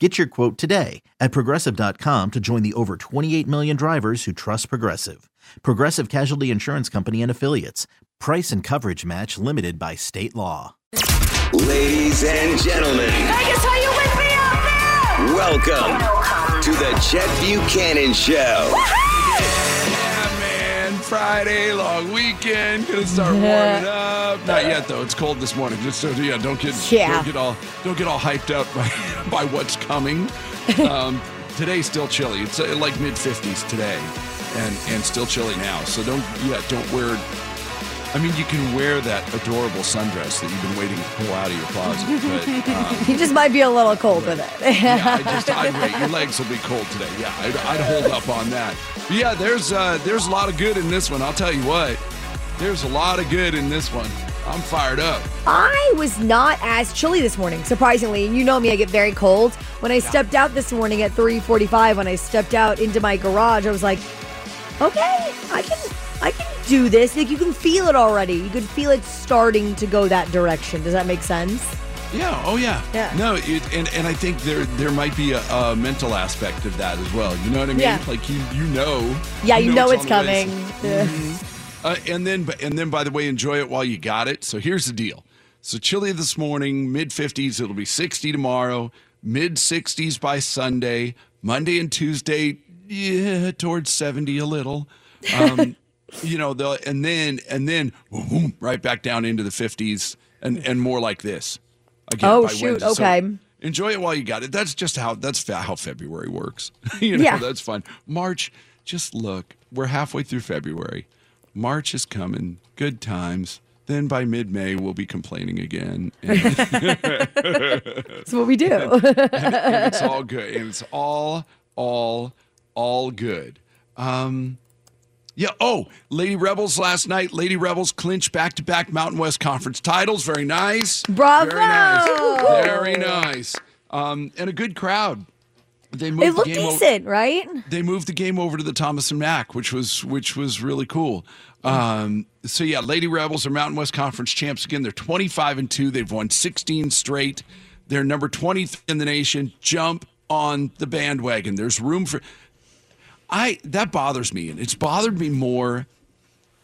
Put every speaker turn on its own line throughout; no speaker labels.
Get your quote today at progressive.com to join the over 28 million drivers who trust Progressive. Progressive Casualty Insurance Company and Affiliates. Price and coverage match limited by state law.
Ladies and gentlemen,
Vegas, are you with me out there?
welcome to the Chet Buchanan Show.
Yeah, man. Friday, long weekend. Gonna start warming up. Not yet though. It's cold this morning. Just so yeah, don't get
Yeah.
don't get all don't get all hyped up by, by what's coming. Um, today's still chilly. It's uh, like mid 50s today, and and still chilly now. So don't yeah don't wear. I mean, you can wear that adorable sundress that you've been waiting to pull out of your closet, but. Um,
You just might be a little cold with it.
yeah, I just I'd wait. Your legs will be cold today. Yeah, I'd, I'd hold up on that. But yeah, there's uh, there's a lot of good in this one. I'll tell you what. There's a lot of good in this one. I'm fired up.
I was not as chilly this morning, surprisingly. And you know me, I get very cold. When I stepped out this morning at 3:45, when I stepped out into my garage, I was like, "Okay, I can, I can do this." Like you can feel it already. You can feel it starting to go that direction. Does that make sense?
Yeah. Oh yeah.
Yeah.
No, it, and and I think there there might be a, a mental aspect of that as well. You know what I mean?
Yeah.
Like you you know.
Yeah, you know it's
on the way.
coming.
Uh, and then, and then, by the way, enjoy it while you got it. So here's the deal: so chilly this morning, mid 50s. It'll be 60 tomorrow, mid 60s by Sunday. Monday and Tuesday, yeah, towards 70 a little. Um, you know, the and then and then boom, right back down into the 50s and and more like this. Again,
Oh, shoot,
Wednesday. So
okay.
enjoy it while you got it. That's just how that's fa- how February works. you know,
Yeah.
that's fun. March, just look, we're halfway through February. March is coming, good times. Then by mid-May, we'll be complaining again.
That's what we do.
and it's all good. And it's all, all, all good. Um, yeah. Oh, Lady Rebels last night. Lady Rebels clinched back-to-back Mountain West Conference titles. Very nice.
Bravo!
Very nice. Very nice. Um, and a good crowd. They moved
it
the
looked
game o-
decent, right?
they moved the game over to the Thomas and Mack, which was which was really cool. Um, so yeah, Lady Rebels are Mountain West Conference champs again. They're 25 and 2. They've won 16 straight. They're number 20 in the nation. Jump on the bandwagon. There's room for I that bothers me and it's bothered me more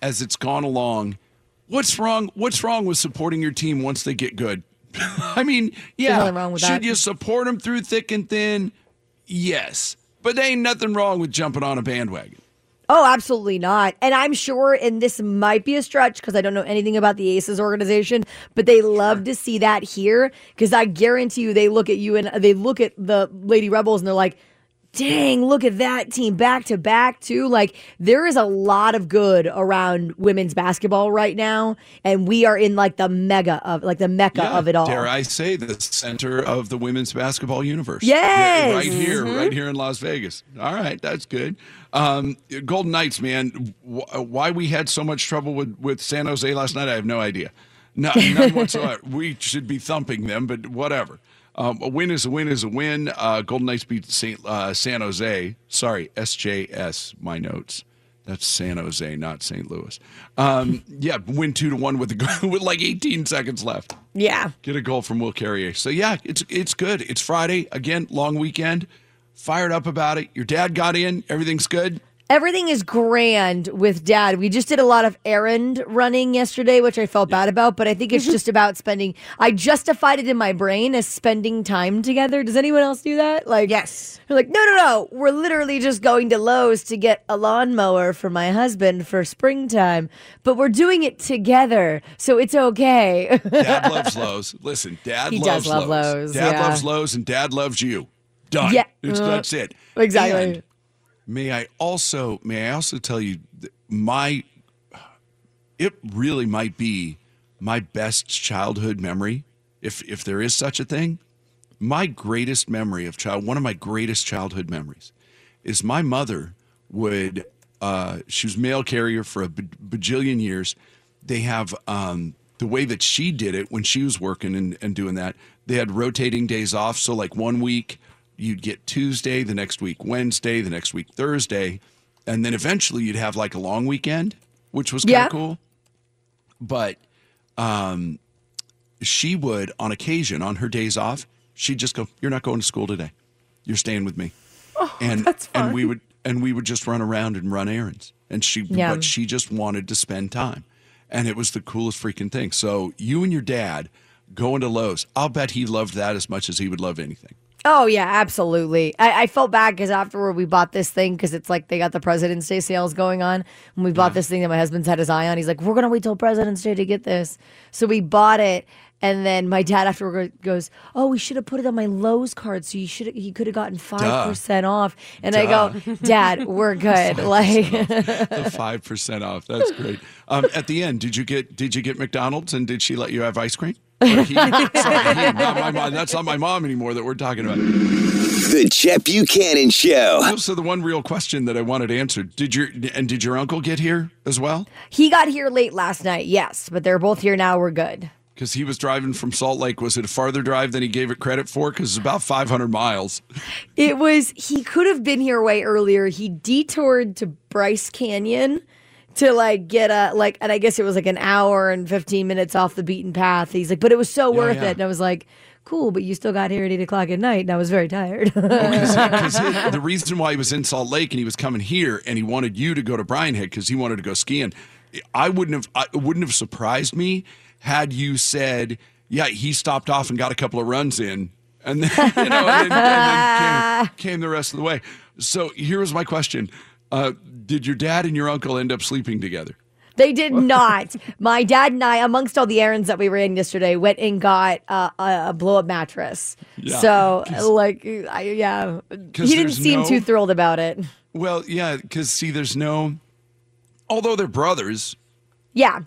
as it's gone along. What's wrong? What's wrong with supporting your team once they get good? I mean, yeah, should
that.
you support them through thick and thin? Yes, but there ain't nothing wrong with jumping on a bandwagon.
Oh, absolutely not. And I'm sure, and this might be a stretch because I don't know anything about the Aces organization, but they love to see that here because I guarantee you they look at you and they look at the Lady Rebels and they're like, dang, look at that team back to back, too. Like, there is a lot of good around women's basketball right now. And we are in like the mega of, like the mecca
Yeah,
of it all.
Dare I say the center of the women's basketball universe?
Yes!
Yeah, right here, right here in Las Vegas. All right, that's good. Um, Golden Knights, man, wh- why we had so much trouble with with San Jose last night, I have no idea. No, none whatsoever. we should be thumping them, but whatever. Um, a win is a win is a win. Uh, Golden Knights beat Saint, uh, San Jose. Sorry, SJS. My notes. That's San Jose, not St. Louis. Um, yeah, win two to one with the, with like 18 seconds left.
Yeah.
Get a goal from Will Carrier. So yeah, it's it's good. It's Friday again, long weekend. Fired up about it. Your dad got in. Everything's good.
Everything is grand with dad. We just did a lot of errand running yesterday, which I felt bad about, but I think it's just about spending. I justified it in my brain as spending time together. Does anyone else do that? Like,
Yes.
We're like, no, no, no. We're literally just going to Lowe's to get a lawnmower for my husband for springtime, but we're doing it together, so it's okay.
Dad loves Lowe's. Listen, Dad
He
loves
does love Lowe's,
Dad
yeah.
loves Lowe's, and Dad loves you. Done.
Yeah.
It's-
Uh,
that's it.
exactly.
And may I also may I also tell you my it really might be my best childhood memory, if if there is such a thing. My greatest memory of child, one of my greatest childhood memories, is my mother would. Uh, she was mail carrier for a bajillion years. They have um, the way that she did it when she was working and, and doing that. They had rotating days off. So like one week you'd get Tuesday, the next week Wednesday, the next week Thursday, and then eventually you'd have like a long weekend, which was kind of
Yeah.
cool. But um, she would, on occasion, on her days off, she'd just go, "You're not going to school today. You're staying with me."
Oh,
and and we would and we would just run around and run errands. And she, but she just wanted to spend time, and it was the coolest freaking thing. So you and your dad going to Lowe's, I'll bet he loved that as much as he would love anything.
Oh yeah, absolutely. I, I felt bad because afterward we bought this thing because it's like they got the President's Day sales going on, and we bought this thing that my husband's had his eye on. He's like, "We're gonna wait till President's Day to get this," so we bought it. And then my dad afterward goes, "Oh, we should have put it on my Lowe's card, so you should he could have gotten five percent off." And I go, "Dad, we're good." Like,
the five percent off. That's great. Um, at the end, did you get did you get McDonald's and did she let you have ice cream? Or he- sorry, not my mom. That's not my mom anymore that we're talking about.
The Chet Buchanan Show.
So the one real question that I wanted answered: Did your and did your uncle get here as well?
he got here late last night, yes, but they're both here now. We're good.
Because he was driving from Salt Lake. Was it a farther drive than he gave it credit for? Because it's about 500 miles.
It was he could have been here way earlier. He detoured to Bryce Canyon to like get a like and I guess it was like an hour and 15 minutes off the beaten path. He's like, but it was so worth
yeah.
it. And I was like, cool, but you still got here at eight o'clock at night and I was very tired.
Because the reason why he was in Salt Lake and he was coming here and he wanted you to go to Brian Head because he wanted to go skiing. I wouldn't have. I, it wouldn't have surprised me had you said, "Yeah, he stopped off and got a couple of runs in." And then, you know, and then, and then came, came the rest of the way. So here was my question: uh, Did your dad and your uncle end up sleeping together?
they did not. My dad and I, amongst all the errands that we ran yesterday, went and got uh, a, blow up mattress.
Yeah,
so like, I, yeah, he didn't seem
no-
too thrilled about it.
Well, yeah, because see, there's no. Although they're brothers,
Yeah.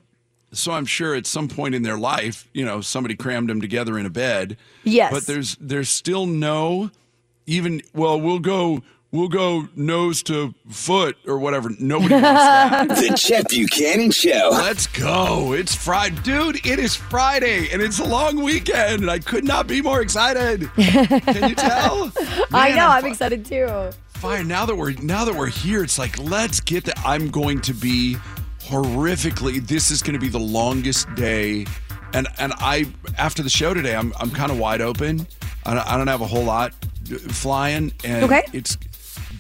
so I'm sure at some point in their life, you know, somebody crammed them together in a bed.
Yes.
But there's there's still no even well, we'll go we'll go nose to foot or whatever. Nobody wants that.
The Chet Buchanan Show.
Let's go. It's Friday. Dude, it is Friday and it's a long weekend and I could not be more excited. Can you tell?
I know. I'm
fi-
excited too.
Fire. Now that we're now that we're here, it's like let's get the I'm going to be horrifically this is going to be the longest day and and I after the show today I'm I'm kind of wide open. I don't, I don't have a whole lot flying and
Okay.
it's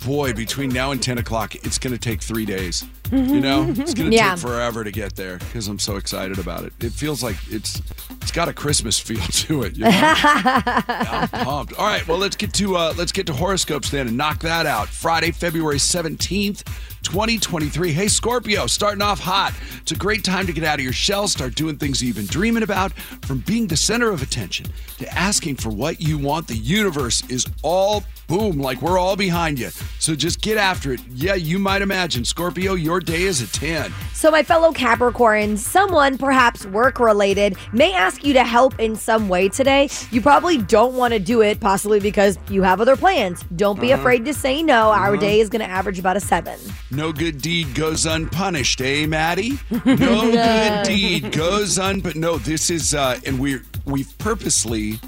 boy between now and 10 o'clock it's going to take three days you know it's going to
Yeah.
take forever to get there because i'm so excited about it it feels like it's it's got a christmas feel to it you know? I'm pumped. All right, well let's get to uh, let's get to horoscopes then and knock that out. Friday, February seventeenth. 2023. Hey, Scorpio, starting off hot. It's a great time to get out of your shell, start doing things you've been dreaming about. From being the center of attention to asking for what you want, the universe is all boom, like we're all behind you. So just get after it. Yeah, you might imagine, Scorpio, your day is a 10.
So, my fellow Capricorns, someone, perhaps work related, may ask you to help in some way today. You probably don't want to do it, possibly because you have other plans. Don't be afraid to say no. Our day is going to average about a seven.
No good deed goes unpunished, eh, Maddie? No good deed goes unpunished. No, this is, uh, and we're we've purposely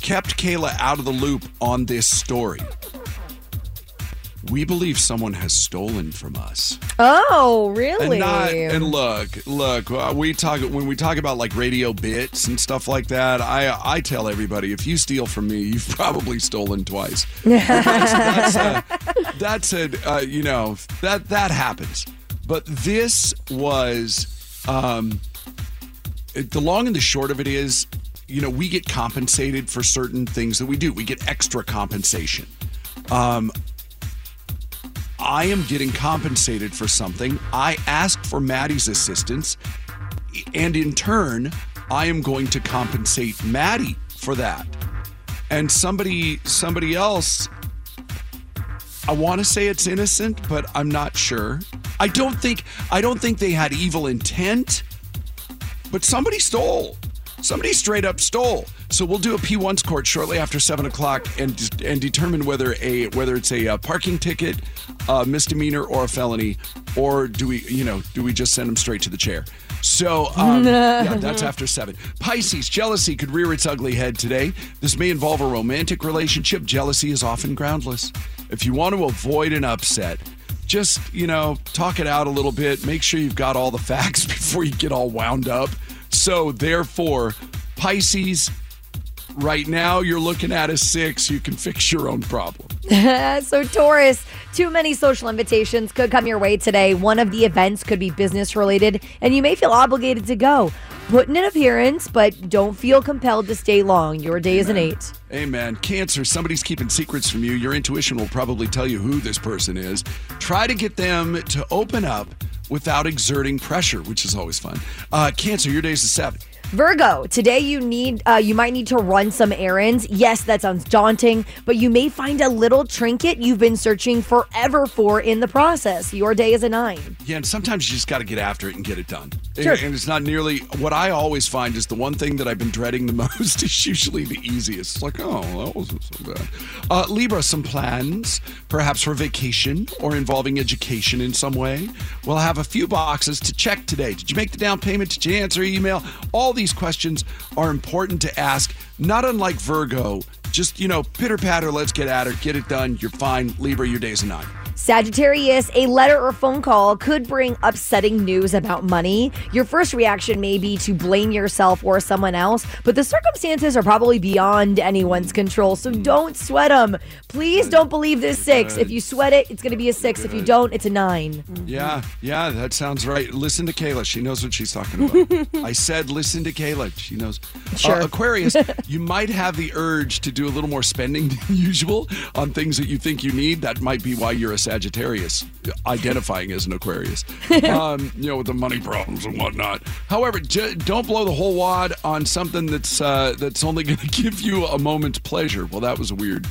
kept Kayla out of the loop on this story we believe someone has stolen from us.
Oh,
And
really?
not and look, look. uh, We talk when we talk about like radio bits and stuff like that. I I tell everybody if you steal from me, you've probably stolen twice. that's, that's a, that's a uh, you know that that happens. But this was um, the long and the short of it is, you know, we get compensated for certain things that we do. We get extra compensation. Um, I am getting compensated for something. I asked for Maddie's assistance, and in turn, I am going to compensate Maddie for that. And somebody, somebody else, I want to say it's innocent, but I'm not sure. I don't think, I don't think they had evil intent, but somebody stole. Somebody straight up stole. So we'll do a P1's court shortly after seven o'clock and and determine whether a whether it's a, uh parking ticket, a misdemeanor, or a felony, or do we you know do we just send them straight to the chair? So um, yeah, that's after seven. Pisces jealousy could rear its ugly head today. This may involve a romantic relationship. Jealousy is often groundless. If you want to avoid an upset, just you know talk it out a little bit. Make sure you've got all the facts before you get all wound up. So therefore, Pisces. Right now, you're looking at a six. You can fix your own problem.
so, Taurus, too many social invitations could come your way today. One of the events could be business related, and you may feel obligated to go. Put in an appearance, but don't feel compelled to stay long. Your day is an eight.
Amen. Cancer, somebody's keeping secrets from you. Your intuition will probably tell you who this person is. Try to get them to open up without exerting pressure, which is always fun. Uh, cancer, your day's a seven.
Virgo, today you need uh, you might need to run some errands. Yes, that sounds daunting, but you may find a little trinket you've been searching forever for in the process. Your day is a nine.
Yeah, and sometimes you just got to get after it and get it done.
Sure.
And, and it's not nearly what I always find is the one thing that I've been dreading the most is usually the easiest. It's like, oh, that wasn't so bad. Uh, Libra, some plans, perhaps for vacation or involving education in some way. We'll have a few boxes to check today. Did you make the down payment? Did you answer email? All these questions are important to ask, not unlike Virgo. Just, you know, pitter patter, let's get at it, get it done. You're fine. Libra, your day's a nine.
Sagittarius, a letter or phone call could bring upsetting news about money. Your first reaction may be to blame yourself or someone else, but the circumstances are probably beyond anyone's control, so don't sweat them. Please don't believe this six. If you sweat it, it's going to be a six. If you don't, it's a nine.
Yeah, yeah, that sounds right. Listen to Kayla. She knows what she's talking about. I said, listen to Kayla. She knows.
Sure.
Uh, Aquarius, you might have the urge to do a little more spending than usual on things that you think you need. That might be why you're a Sagittarius, identifying as an Aquarius, um, you know, with the money problems and whatnot. However, j- don't blow the whole wad on something that's uh, that's only going to give you a moment's pleasure. Well, that was weird.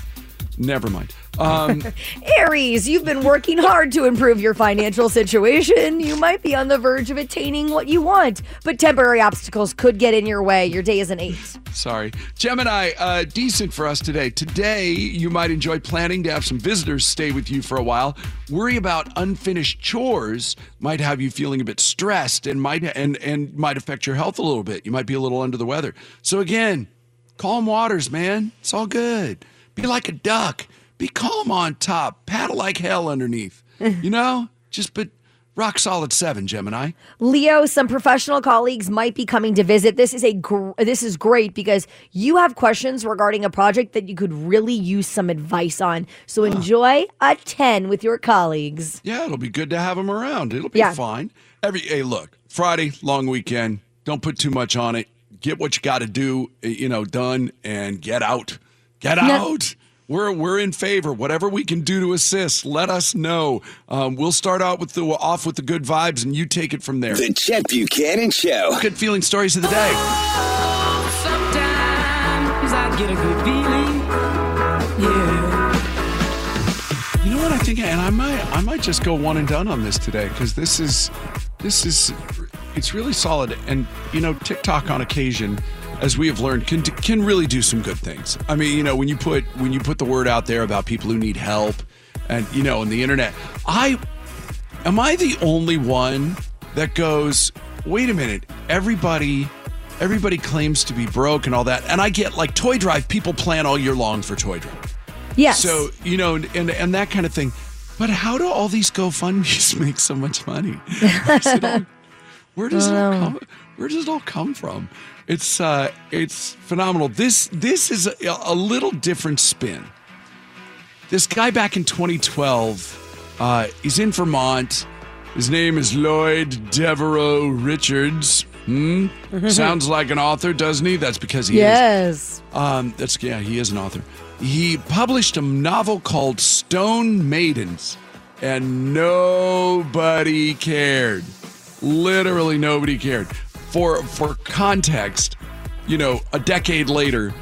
Never mind. Um,
Aries, you've been working hard to improve your financial situation. You might be on the verge of attaining what you want, but temporary obstacles could get in your way. Your day is an eight.
Sorry. Gemini, uh, decent for us today. Today, you might enjoy planning to have some visitors stay with you for a while. Worry about unfinished chores might have you feeling a bit stressed and might and and might affect your health a little bit. You might be a little under the weather. So again, calm waters, man. It's all good. Be like a duck. Be calm on top. Paddle like hell underneath. you know? Just but rock solid seven, Gemini.
Leo, some professional colleagues might be coming to visit. This is a gr- this is great because you have questions regarding a project that you could really use some advice on. So enjoy a 10 with your colleagues.
Yeah, it'll be good to have them around. It'll be
Yeah.
fine. Every hey, look, Friday, long weekend. Don't put too much on it. Get what you got to do, eh, you know, done, and get out. Get out. We're we're in favor. Whatever we can do to assist, let us know. Um, we'll start out with the off with the good vibes, and you take it from there.
The Chet Buchanan Show.
Good feeling stories of the day.
Sometimes I get a good feeling. Yeah.
You know what I think, and I might I might just go one and done on this today because this is this is it's really solid. And you know, TikTok on occasion, as we have learned, can can really do some good things. I mean, you know, when you put when you put the word out there about people who need help, and you know, on the internet, I am I the only one that goes, wait a minute, everybody. Everybody claims to be broke and all that. And I get like Toy Drive, people plan all year long for Toy Drive.
Yes.
So, you know, and and that kind of thing. But how do all these GoFundmes make so much money? Where does it all, where does it all come? Where does it all come from? It's uh, it's phenomenal. This this is a, a little different spin. This guy back in 2012, uh, he's in Vermont. His name is Lloyd Devereux Richards. Hmm? Sounds like an author, doesn't he? That's because he is.
Yes.
Um, that's yeah, he is an author. He published a novel called Stone Maidens, and nobody cared. Literally nobody cared. For for context, you know, a decade later,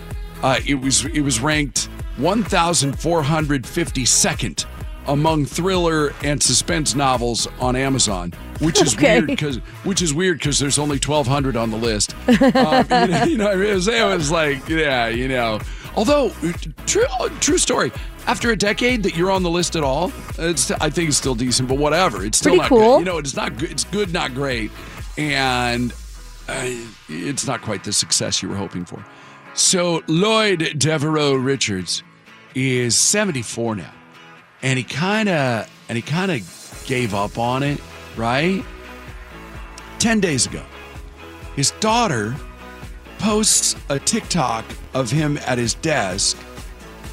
uh, it was it was ranked 1,452nd among thriller and suspense novels on Amazon, which is
Okay.
weird because which is weird because there's only 1,200 on the list. Um, you know, you know, it was, it was like, yeah, you know. Although, true, true story. After a decade that you're on the list at all, it's I think it's still decent, but whatever. It's still
Pretty
not
cool.
good. You know, it's not good. It's good, not great, and uh, it's not quite the success you were hoping for. So Lloyd Devereux Richards is 74 now, and he kind of and he kind of gave up on it, right? Ten days ago, his daughter posts a TikTok of him at his desk,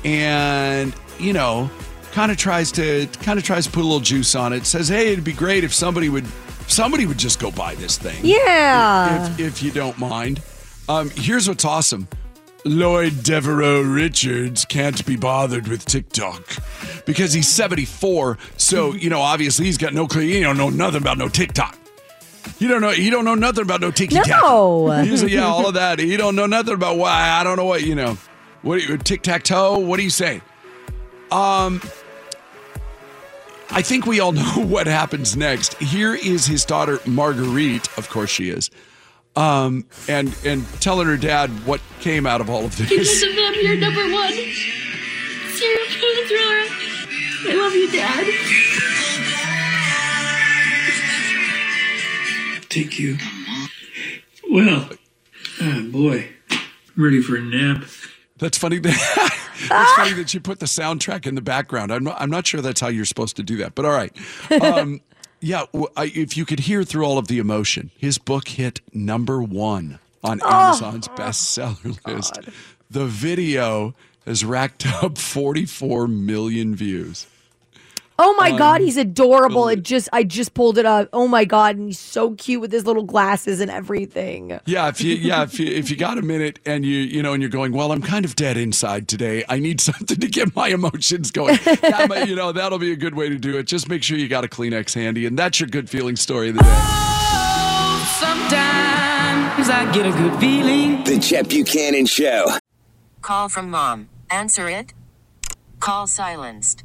and you know, kind of tries to kind of tries to put a little juice on it. Says, "Hey, it'd be great if somebody would somebody would just go buy this thing."
Yeah.
if, if you don't mind. Um, here's what's awesome. Lloyd Devereux Richards can't be bothered with TikTok because he's 74. So, you know, obviously he's got no clue. You don't know nothing about no TikTok. You don't know. You don't know nothing about no TikTok.
No.
He's yeah, all of that. You don't know nothing about why. I don't know what you know. What do you tic tac toe? What do you say? Um, I think we all know what happens next. Here is his daughter Marguerite. Of course, she is. Um, and and telling her dad what came out of all of this.
Because
this.
of them, you're number one. Serial killer thriller. I love you, Dad.
Thank you. Well, oh boy, I'm ready for a nap.
That's funny. That, that's funny that you put the soundtrack in the background. I'm not. I'm not sure that's how you're supposed to do that. But all right. Um, yeah. if you could hear through all of the emotion, his book hit number one on Amazon's bestseller list. The video has racked up 44 million views.
Oh my god,
Um,
he's adorable. It just I just pulled it up. Oh my god, and he's so cute with his little glasses and everything.
Yeah, if you yeah if you if you got a minute and you you know and you're going, well, I'm kind of dead inside today. I need something to get my emotions going. That might- you know that'll be a good way to do it. Just make sure you got a Kleenex handy, and that's your good feeling story of the day.
Sometimes I get a good feeling.
The Chet Buchanan Show.
Call from mom. Answer it. Call silenced.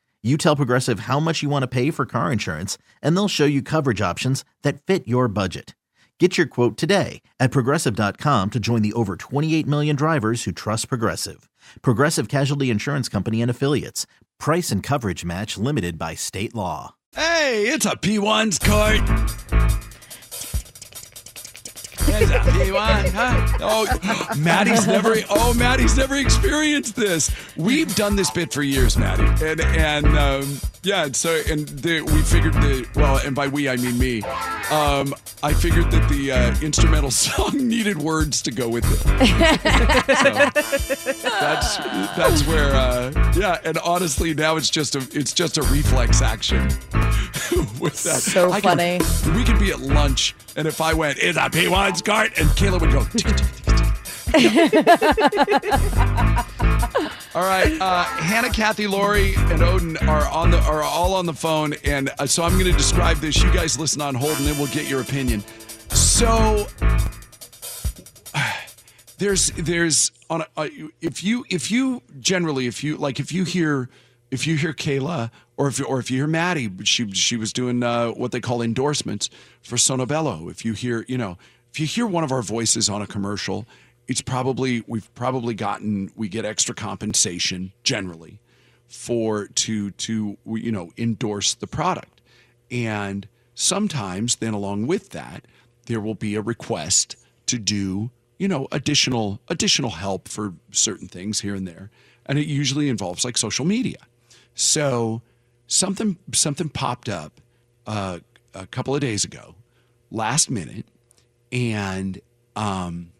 You tell Progressive how much you want to pay for car insurance, and they'll show you coverage options that fit your budget. Get your quote today at progressive.com to join the over 28 million drivers who trust Progressive. Progressive Casualty Insurance Company and Affiliates. Price and coverage match limited by state law.
Hey, it's a P1's car. D1, huh? Oh, Maddie's never. Oh, Maddie's never experienced this. We've done this bit for years, Maddie, and and um, yeah. So and the, we figured that. well, and by we I mean me. Um, I figured that the uh, instrumental song needed words to go with it. so that's that's where uh, yeah. And honestly, now it's just a it's just a reflex action. with that,
so
I
funny.
We could be at lunch, and if I went, "Is a P1 Tom's and Kayla would go. All right, uh, Hannah, Kathy, Lori, and Odin are on the are all on the phone, and uh, so I'm going to describe this. You guys listen on hold, and then we'll get your opinion. So there's there's on a, uh, if you if you generally if you like if you hear if you hear Kayla or if you, or if you hear Maddie, she she was doing uh, what they call endorsements for Sono Bello. If you hear you know if you hear one of our voices on a commercial, it's probably we've probably gotten we get extra compensation generally for to to you know endorse the product. And sometimes then along with that there will be a request to do you know additional additional help for certain things here and there. And it usually involves like social media. So something something popped up uh, a couple of days ago last minute and um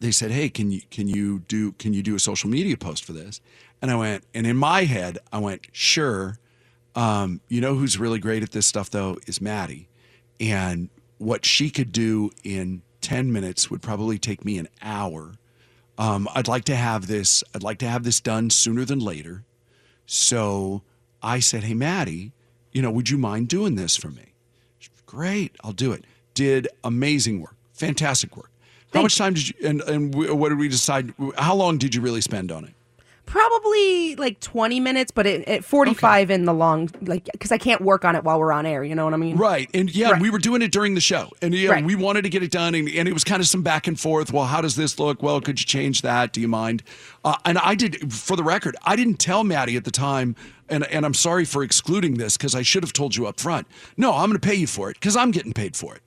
they said, "Hey, can you can you do can you do a social media post for this?" And I went, and in my head, I went, "Sure." Um, you know who's really great at this stuff though is Maddie, and what she could do in ten minutes would probably take me an hour. Um, I'd like to have this. I'd like to have this done sooner than later. So I said, "Hey, Maddie, you know, would you mind doing this for me?" Great, I'll do it. Did amazing work, fantastic work. How much time did you and and what did we decide? How long did you really spend on it?
Probably like 20 minutes, but at, at 45 in the long, like, because I can't work on it while we're on air. You know what I mean?
Right, and yeah,
Right.
we were doing it during the show, and yeah,
Right.
we wanted to get it done, and, and it was kind of some back and forth. Well, how does this look? Well, could you change that? Do you mind? Uh, and I did, for the record, I didn't tell Maddie at the time, and and I'm sorry for excluding this because I should have told you up front. No, I'm going to pay you for it because I'm getting paid for it.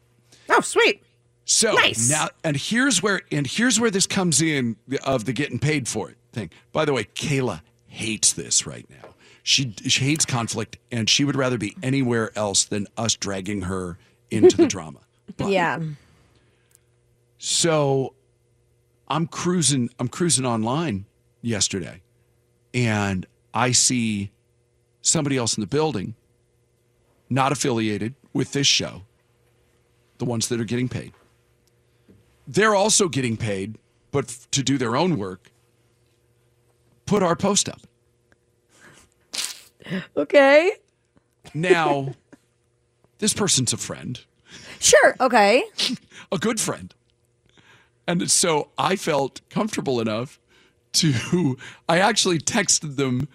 Oh, sweet.
So
Nice.
now, and here's where and here's where this comes in of the getting paid for it thing. By the way, Kayla hates this right now. She she hates conflict, and she would rather be anywhere else than us dragging her into the drama.
yeah.
So I'm cruising I'm cruising online yesterday and I see somebody else in the building not affiliated with this show. The ones that are getting paid. They're also getting paid but to do their own work. Put our post up.
Okay.
Now this person's a friend.
Sure. Okay.
a good friend. And so I felt comfortable enough to, I actually texted them.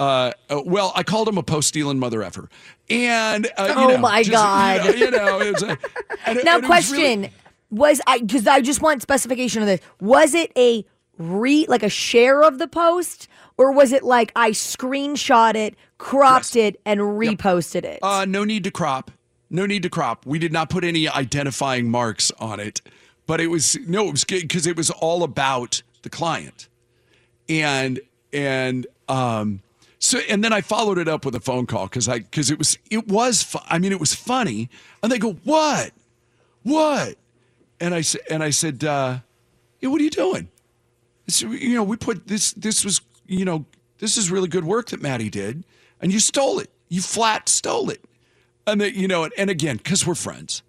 Uh, uh, well, I called him a post stealing mother effer. And, uh, you
Oh
know,
my
just,
God.
You know, you know, it was a, and
now,
and it was really-
question: Was I because I just want specification of this? Was it a re like a share of the post, or was it like I screenshot it, cropped it, and reposted it?
Uh, no need to crop. No need to crop. We did not put any identifying marks on it, but it was no, it was because it was all about the client, and and um, so and then I followed it up with a phone call because I because it was it was fu- I mean it was funny, and they go what, what, and I said and I said uh, yeah, what are you doing? It's, you know, we put this. This was, you know, this is really good work that Maddie did, and you stole it. You flat stole it, and that you know, and, and again, because we're friends.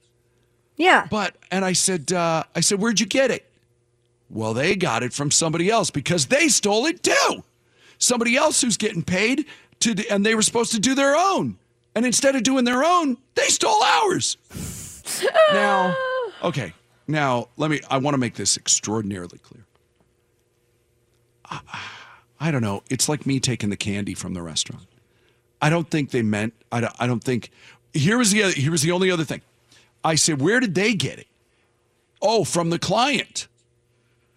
Yeah.
But and I said, uh, I said, where'd you get it? Well, they got it from somebody else because they stole it too. Somebody else who's getting paid to, and they were supposed to do their own, and instead of doing their own, they stole ours. now, okay. Now, let me. I want to make this extraordinarily clear. I, I don't know. It's like me taking the candy from the restaurant. I don't think they meant. I don't, I don't think. Here was the other, here was the only other thing. I said, where did they get it? Oh, from the client.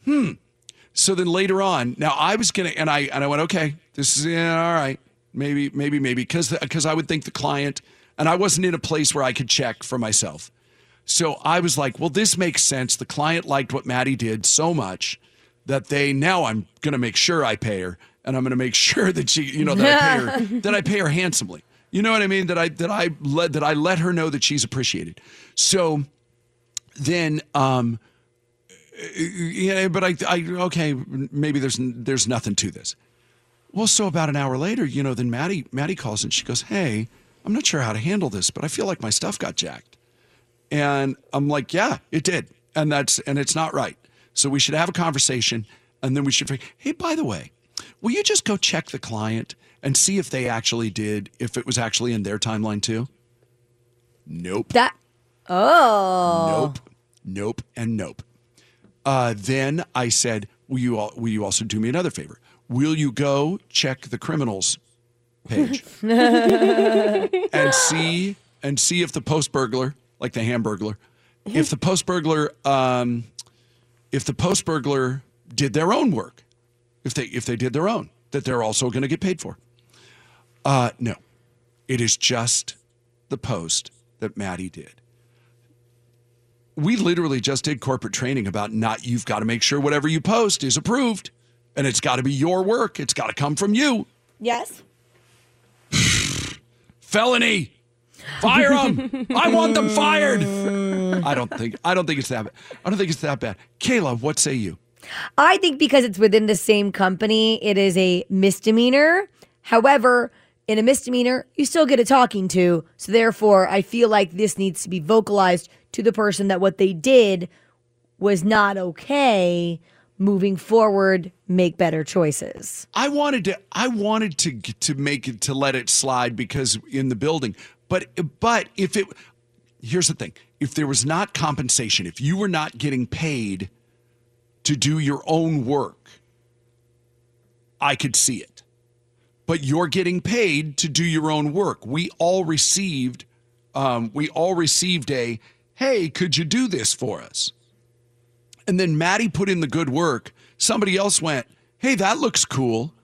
Hmm. So then later on, now I was gonna, and I and I went, okay, this is yeah, all right, maybe, maybe, maybe, because because I would think the client, and I wasn't in a place where I could check for myself. So I was like, well, this makes sense. The client liked what Maddie did so much that they now I'm gonna make sure I pay her and I'm going to make sure that she, you know, that I pay her, that I pay her handsomely. You know what I mean? That I that I let that I let her know that she's appreciated. So then, um, yeah, but I, I okay, maybe there's there's nothing to this. Well, so about an hour later, you know, then Maddie Maddie calls and she goes, "Hey, I'm not sure how to handle this, but I feel like my stuff got jacked." And I'm like, "Yeah, it did." And that's and it's not right. So we should have a conversation and then we should "Hey, by the way, will you just go check the client and see if they actually did if it was actually in their timeline too?" Nope.
That Oh.
Nope. Nope and nope. Uh, then I said, will you, al- will you also do me another favor? Will you go check the criminals page and see and see if the post burglar, like the hamburglar, if the post burglar, um, if the post burglar did their own work, if they if they did their own, that they're also going to get paid for. Uh, no, it is just the post that Maddie did. We literally just did corporate training about not. You've got to make sure whatever you post is approved, and it's got to be your work. It's got to come from you.
Yes.
felony. Fire them. I want them fired. I don't think I don't think it's that bad. I don't think it's that bad. Kayla, what say you?
I think because it's within the same company, it is a misdemeanor. However, in a misdemeanor, you still get a talking to. So therefore, I feel like this needs to be vocalized to the person that what they did was not okay. Moving forward, make better choices.
I wanted to I wanted to to make it to let it slide because in the building. But but if it here's the thing. If there was not compensation, if you were not getting paid to do your own work, I could see it. But you're getting paid to do your own work. We all received um, we all received a hey, could you do this for us? And then Maddie put in the good work. Somebody else went, hey, that looks cool.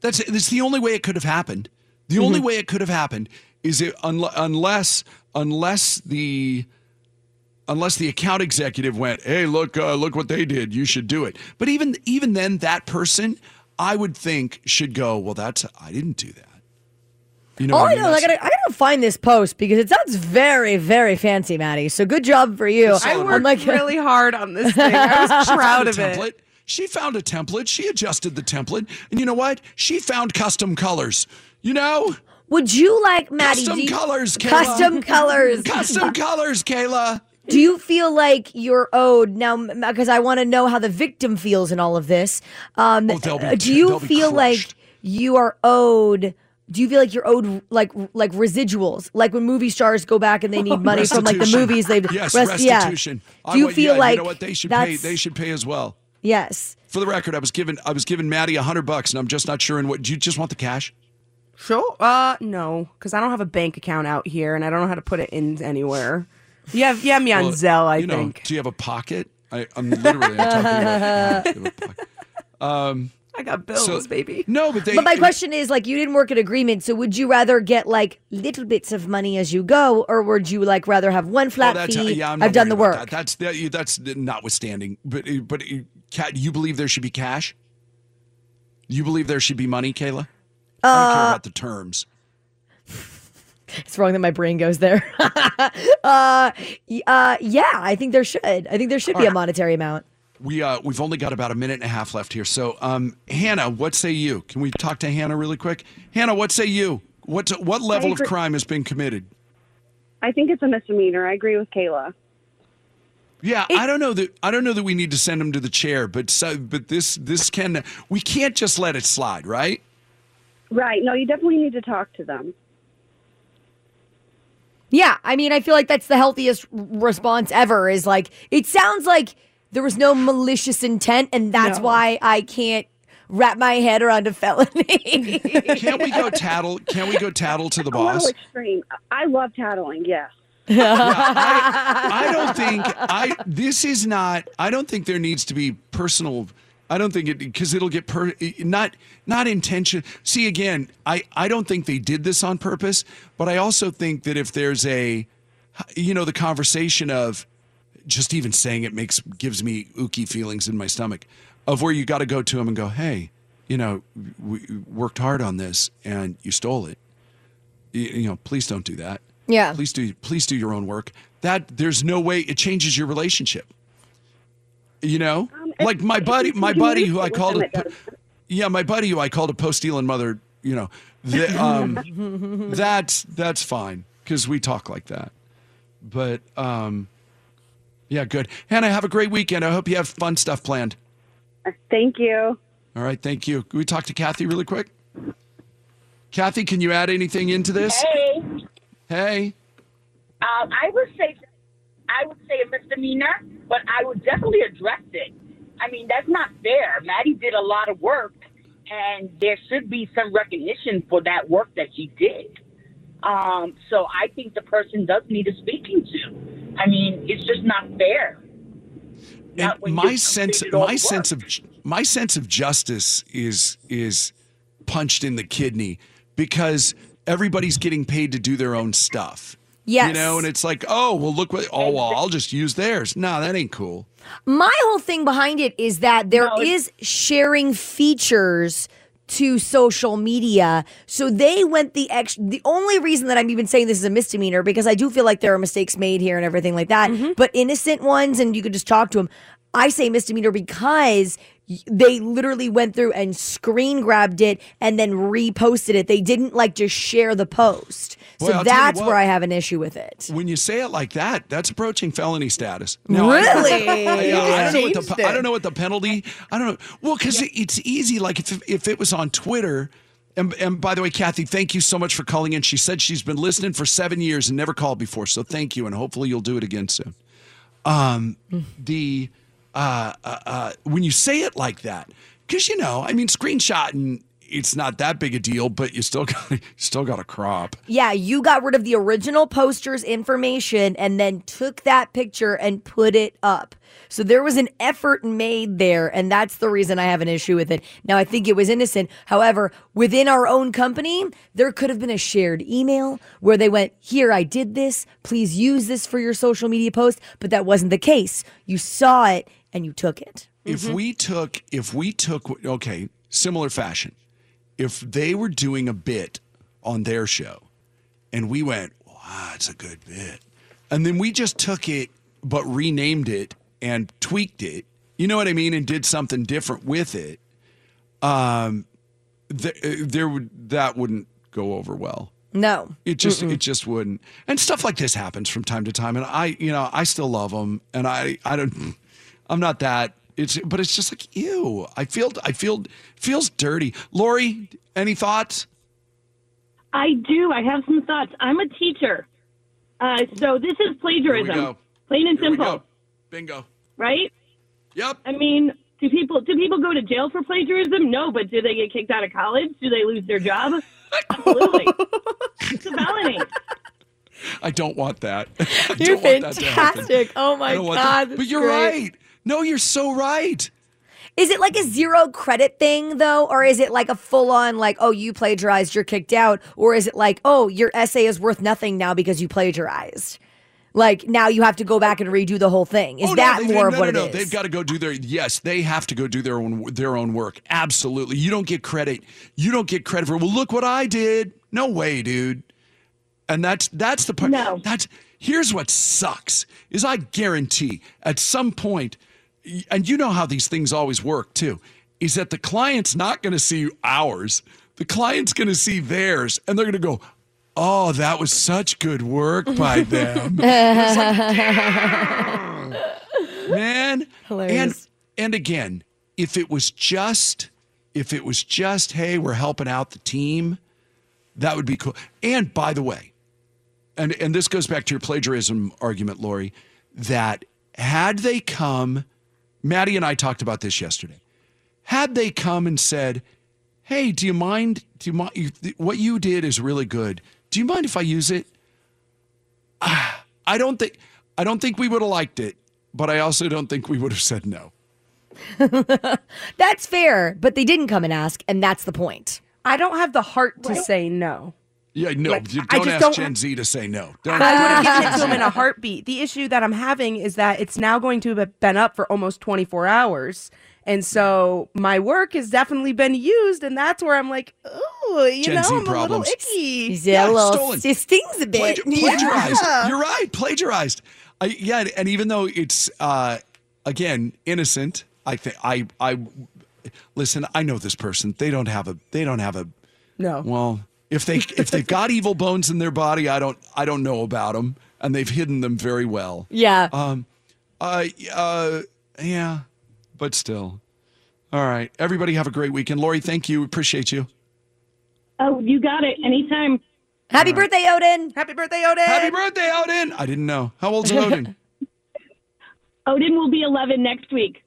That's that's the only way it could have happened. The only way it could have happened is it unle- unless unless the unless the account executive went, "Hey, look, uh, look what they did. You should do it." But even even then, that person, I would think, should go. Well, that's I didn't do that. You know,
All
what
I
mean?
know, is I gotta, I gotta find this post because it sounds very, very fancy, Maddie. So good job for you.
I worked
like-
really hard on this thing. I was
She found
proud
a
of it.
template. She found a template. She adjusted the template, and you know what? She found custom colors. You know,
Would you like Maddie?
custom
you-
colors. Kayla.
Custom colors.
Custom colors, Kayla.
Do you feel like you're owed now? Because I want to know how the victim feels in all of this. Um,
Oh, be-
uh, do you feel like you are owed? Do you feel like you're owed like like residuals, like when movie stars go back and they need money from like the movies they've
yes
rest-
restitution. I
Do you
want-
feel
yeah,
like
you know what they should pay? They should pay as well.
Yes.
For the record, I was given I was giving Maddie a hundred bucks, and I'm just not sure in what. Do you just want the cash?
Sure. Uh, no, because I don't have a bank account out here, and I don't know how to put it in anywhere. You have, you have me on
Well,
Zelle, I
you know,
think.
Do you have a pocket? I, I'm literally I'm talking about. do you have a pocket? Um,
I got bills,
so-
baby.
No, but they.
but my question is like you didn't work an agreement, so would you rather get like little bits of money as you go, or would you like rather have one flat
that's,
fee?
yeah, I'm
I've done the work.
That. That's that, that's notwithstanding. But but Kat, you believe there should be cash? You believe there should be money, Kayla? I don't care
Uh,
about the terms.
It's wrong that my brain goes there. uh, uh, yeah, I think there should. I think there should
All
be a monetary amount.
We uh we've only got about a minute and a half left here. So um Hannah, what say you? Can we talk to Hannah really quick? Hannah, what say you? What what level of crime has been committed?
I think it's a misdemeanor. I agree with Kayla.
Yeah, I don't know that I don't know that we need to send him to the chair, but so, but this this can we can't just let it slide, right?
Right. No, you definitely need to talk to them.
Yeah, I mean, I feel like that's the healthiest response ever. Is like it sounds like there was no malicious intent, and that's
No.
why I can't wrap my head around a felony.
Can't we go tattle? Can't we go tattle to the
A
boss?
little extreme. I love tattling. Yes. Yeah.
I don't think I. This is not. I don't think there needs to be personal. I don't think it because it'll get per not not intention. See again, I I don't think they did this on purpose, but I also think that if there's a, you know, the conversation of just even saying it makes gives me ooky feelings in my stomach of where you got to go to him and go, hey, you know, we worked hard on this and you stole it. You, you know, please don't do that.
Yeah.
Please do please do your own work. That there's no way it changes your relationship. You know, like my buddy, my buddy who I called a, yeah, my buddy who I called a post stealing mother. You know, the, um, that's that's fine because we talk like that. But um, yeah, good. Hannah, have a great weekend. I hope you have fun stuff planned.
Thank you.
All right, thank you. Can we talk to Kathy really quick? Kathy, can you add anything into this?
Hey,
Hey.
um, I would say, I would say a misdemeanor, but I would definitely address it. I mean, that's not fair. Maddie did a lot of work, and there should be some recognition for that work that she did. Um, so I think the person does need a speaking to. I mean, it's just not fair.
And my sense my
work.
sense of my sense of justice is is punched in the kidney because everybody's getting paid to do their own stuff.
Yes.
You know, and it's like, oh, well, look what, oh, well, I'll just use theirs. No, that ain't cool.
My whole thing behind it is that there is sharing features to social media. So they went the ex the only reason that I'm even saying this is a misdemeanor because I do feel like there are mistakes made here and everything like that, mm-hmm. but innocent ones and you could just talk to them. I say misdemeanor because y- they literally went through and screen grabbed it and then reposted it. They didn't like just share the post.
Boy,
so
I'll
that's
what.
where I have an issue with it.
When you say it like that, that's approaching felony status. Now, I-
Really?
Yeah, I, don't know what the, I don't know what the penalty. I don't know. Well, because it's easy. Like if if it was on Twitter. And, and by the way, Kathy, thank you so much for calling in. She said she's been listening for seven years and never called before. So thank you, and hopefully you'll do it again soon. Um, the uh, uh, uh, when you say it like that, because you know, I mean, screenshotting it's not that big a deal, but you still got you still got a crop.
Yeah, you got rid of the original poster's information and then took that picture and put it up. So there was an effort made there, and that's the reason I have an issue with it. Now, I think it was innocent. However, within our own company, there could have been a shared email where they went, Here, I did this. Please use this for your social media post. But that wasn't the case. You saw it and you took it.
If we took, if we took, okay, similar fashion, if they were doing a bit on their show and we went, wow, it's a good bit. And then we just took it, but renamed it and tweaked it, you know what I mean? And did something different with it, um, th- uh, there would, that wouldn't go over well.
No.
It just it just wouldn't. And stuff like this happens from time to time. And I, you know, I still love them. And I I don't I'm not that it's but it's just like ew. I feel I feel feels dirty. Lori, any thoughts?
I do. I have some thoughts. I'm a teacher. Uh, so this is plagiarism.
go.
Plain and
Here we
simple.
go. Bingo.
Right?
Yep.
I mean, do people do people go to jail for plagiarism? No, but do they get kicked out of college? Do they lose their job? Absolutely. it's a felony.
I don't want that. I
You're
don't want that to happen.
fantastic. Oh
I
my
don't want
God.
that. But you're
great.
right. No, you're so right.
Is it like a zero credit thing though, or is it like a full on like, oh, you plagiarized, you're kicked out, or is it like, oh, your essay is worth nothing now because you plagiarized? Like now you have to go back and redo the whole thing. Is
Oh, no,
that
they've-
more of
no,
what
no,
it
no.
is?
They've got to go do their yes. They have to go do their own their own work. Absolutely. You don't get credit. You don't get credit for. Well, look what I did. No way, dude. And that's that's the part. No. That's here's what sucks is I guarantee at some point, and you know how these things always work too, is that the client's not going to see ours. The client's going to see theirs, and they're going to go. Oh, that was such good work by them. Like, man.
Hilarious.
And and again, if it was just if it was just hey, we're helping out the team, that would be cool. And by the way, and and this goes back to your plagiarism argument, Lori, that had they come, Maddie and I talked about this yesterday. Had they come and said, "Hey, do you mind? Do you mind? You, what you did is really good. Do you mind if I use it?" Ah, I don't think I don't think we would have liked it, but I also don't think we would have said no.
that's fair, but they didn't come and ask, and that's the point.
I don't have the heart to say no.
Yeah, no. you
I
don't
just
ask
don't-
Gen Z to say no. Don't
I would have given it to him in a heartbeat. The issue that I'm having is that it's now going to have been up for almost 24 hours. And so my work has definitely been used, and that's where I'm like, oh, you
Gen
know,
Z
I'm
problems.
a little icky.
He's a little, it stings a bit.
Plagia- plagiarized.
Yeah.
You're right. Plagiarized. I, yeah, and even though it's uh, again innocent, I think I I listen. I know this person. They don't have a. They don't have a.
No.
Well, if they if they've got evil bones in their body, I don't I don't know about them, and they've hidden them very well.
Yeah.
Um. Uh. Uh. Yeah. But still. All right. Everybody have a great weekend. Lori, thank you. Appreciate you.
Oh, you got it. Anytime.
Happy birthday, Odin.
Happy birthday, Odin.
Happy birthday, Odin. I didn't know. How old's Odin?
Odin will be 11 next week.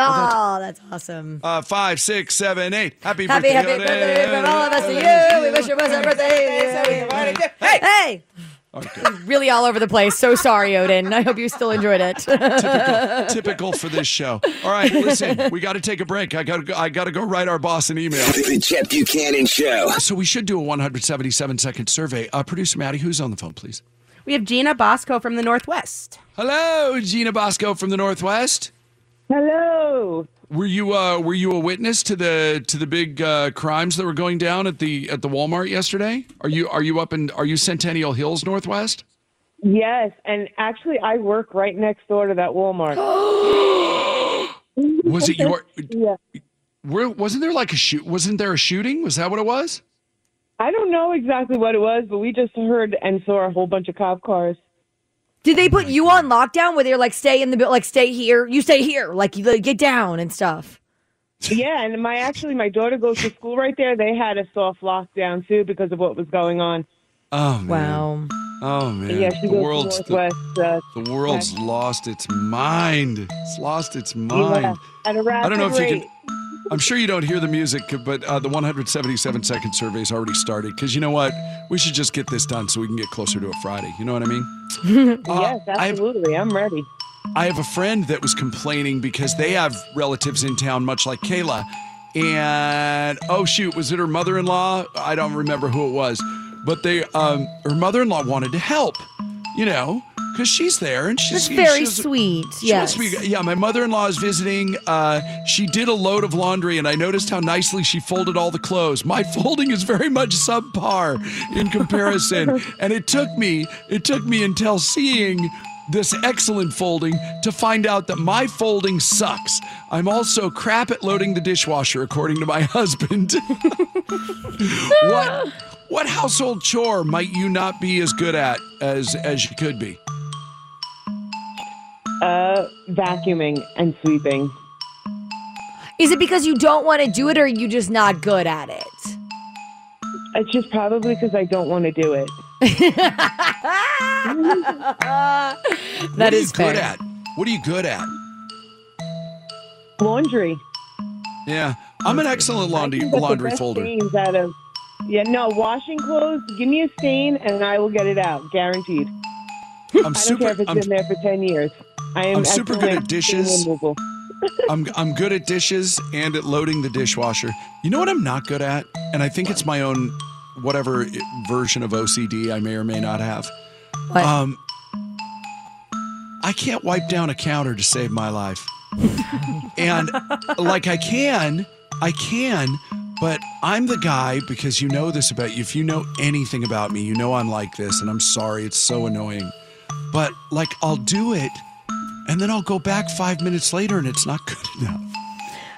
Oh, that's awesome.
Uh, five, six, seven, eight. Happy,
Happy,
birthday,
happy
Odin.
birthday from all of us to you. We wish you was a birthday. Hey, hey. Really all over the place. So sorry, Odin. I hope you still enjoyed it.
typical, typical for this show. All right, listen, we got to take a break. I got to go, I got to go write our boss an email.
The Chet Buchanan Show.
So we should do a 177 second survey. Uh, Producer Maddie, who's on the phone, please?
We have Gina Bosco from the Northwest.
Hello, Gina Bosco from the Northwest.
Hello.
Were you uh, were you a witness to the to the big uh, crimes that were going down at the at the Walmart yesterday? Are you are you up in are you Centennial Hills Northwest?
Yes, and actually, I work right next door to that Walmart.
Was it your?
yeah.
Where, wasn't there like a shoot? Wasn't there a shooting? Was that what it was?
I don't know exactly what it was, but we just heard and saw a whole bunch of cop cars.
Did they put you on lockdown where they're like, stay in the building, like, stay here? You stay here. Like, you like, get down and stuff.
Yeah, and my actually my daughter goes to school right there. They had a soft lockdown too because of what was going on.
Oh man.
Wow.
Oh man.
yeah,
the world's
to Northwest. uh,
the world's
Tech.
lost its mind. It's lost its
Yeah,
mind.
at a
I don't know
rapid
if you can. I'm sure you don't hear the music, but uh, the 177 second survey's already started. Because you know what? We should just get this done so we can get closer to a Friday. You know what I mean?
yes,
I have-
absolutely. I'm ready.
I have a friend that was complaining because they have relatives in town, much like Kayla. And oh shoot, was it her mother-in-law? I don't remember who it was, but they, um, her mother-in-law wanted to help, you know, because she's there and she's
That's very sweet. Yes.
yeah, my mother-in-law is visiting. Uh, she did a load of laundry, and I noticed how nicely she folded all the clothes. My folding is very much subpar in comparison, and it took me it took me until seeing this excellent folding to find out that my folding sucks. I'm also crap at loading the dishwasher, according to my husband. what what household chore might you not be as good at as as you could be?
Uh, vacuuming and sweeping.
Is it because you don't want to do it or are you just not good at it?
It's just probably because I don't want to do it.
That
what are
is
you good
fair.
at? What are you good at?
Laundry.
Yeah, I'm an excellent laundry
I can get the
laundry
best
folder.
stains out of. Yeah, no, washing clothes. Give me a stain and I will get it out, guaranteed.
I'm
I don't
super.
care if it's
I'm,
been there for ten years. I am
I'm super good at dishes. I'm I'm good at dishes and at loading the dishwasher. You know what I'm not good at, and I think it's my own whatever version of OCD I may or may not have.
What?
Um, I can't wipe down a counter to save my life, and like I can, I can. But I'm the guy because you know this about you. If you know anything about me, you know I'm like this, and I'm sorry, it's so annoying. But like, I'll do it, and then I'll go back five minutes later, and it's not good enough.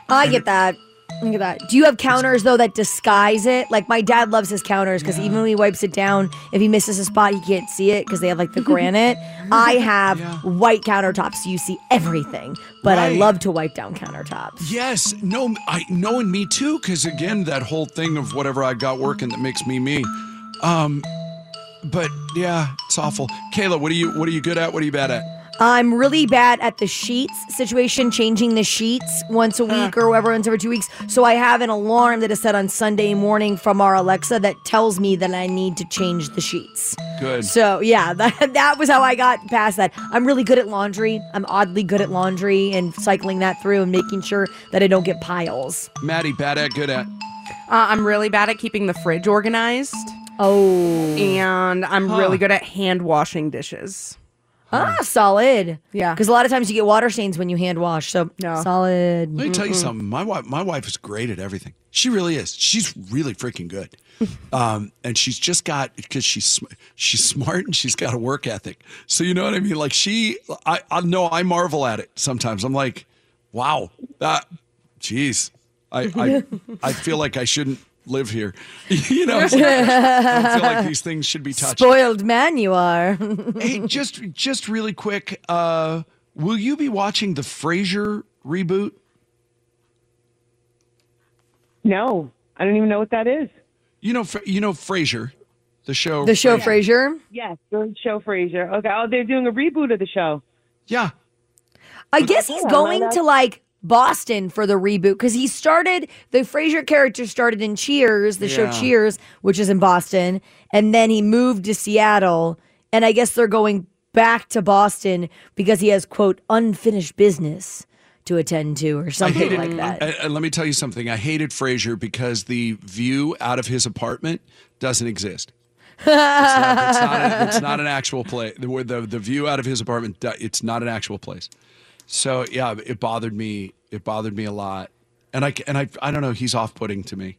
I get that. I get that. Do you have counters though that disguise it? Like my dad loves his counters because even when he wipes it down, if he misses a spot, he can't see it because they have like the granite. I have white countertops, so you see everything. But I love to wipe down countertops.
Yes, no, I knowing me too, because again, that whole thing of whatever I got working that makes me me. Um, but yeah, it's awful. Kayla, what are you what are you good at? What are you bad at?
I'm really bad at the sheets situation, changing the sheets once a week or whatever, once every two weeks. So I have an alarm that is set on Sunday morning from our Alexa that tells me that I need to change the sheets.
Good.
So yeah, that, that was how I got past that. I'm really good at laundry. I'm oddly good at laundry and cycling that through and making sure that I don't get piles.
Maddie, bad at, good at.
Uh, I'm really bad at keeping the fridge organized.
Oh.
And I'm
Huh.
really good at hand washing dishes.
Ah, solid.
Yeah.
Because a lot of times you get water stains when you hand wash. So no. solid.
Let me tell you something. My wife, my wife is great at everything. She really is. She's really freaking good. Um, and she's just got because she's sm- she's smart and she's got a work ethic. So you know what I mean. Like she, I, I know I marvel at it sometimes. I'm like, wow, that, jeez, I, I, I feel like I shouldn't live here. you know, like, I don't feel like these things should be touched.
Spoiled man you are.
hey, just just really quick, uh, will you be watching the Frasier reboot?
No, I don't even know what that is.
You know, you know Frasier, the show.
The show Frasier.
Yes, the show Frasier. Okay. Oh, they're doing a reboot of the show.
Yeah.
I guess he's going to like Boston for the reboot because he started the Frasier character started in Cheers, the show Cheers, which is in Boston, and then he moved to Seattle, and I guess they're going back to Boston because he has quote unfinished business to attend to or something
hated,
like that.
Let me tell you something. I hated Frasier because the view out of his apartment doesn't exist. It's not, it's not, a- it's not an actual place. The, the the view out of his apartment, it's not an actual place. So yeah, it bothered me. It bothered me a lot. And I and I I don't know. He's off putting to me.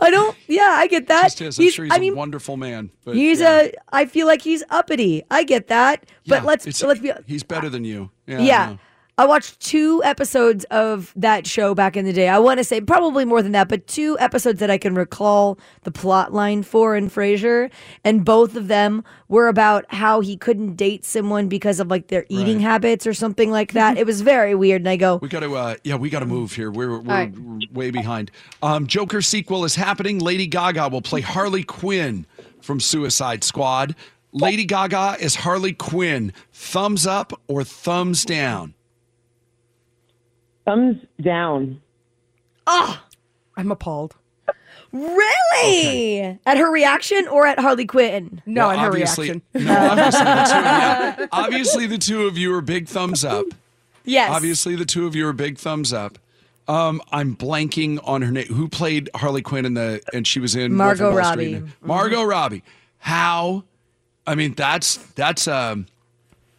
I don't. Yeah, I get that.
Just. I'm sure he's
I
a
mean,
wonderful man. But
he's
yeah.
a. I feel like he's uppity. I get that. But
Yeah,
let's let's be.
He's better than you. Yeah.
Yeah. I watched two episodes of that show back in the day. I want to say probably more than that, but two episodes that I can recall the plot line for in Frasier, and both of them were about how he couldn't date someone because of like their eating
Right.
habits or something like that. it was very weird, and I go,
We got to, uh, yeah, we got to move here. We're, we're
right.
way behind. Um, Joker sequel is happening. Lady Gaga will play Harley Quinn from Suicide Squad. Lady Gaga is Harley Quinn. Thumbs up or thumbs down?
Thumbs down.
"Oh,
I'm appalled.
really?" At her reaction or at Harley Quinn?
No,
Well,
in her
obviously-
reaction.
No, obviously the, two, yeah, obviously the two of you are big thumbs up.
Yes.
Obviously the two of you are big thumbs up. Um, I'm blanking on her name. Who played Harley Quinn in the and she was in Wolf of
Margot
Wall Street.
Robbie. Mm-hmm.
Margot Robbie. How? I mean, that's that's um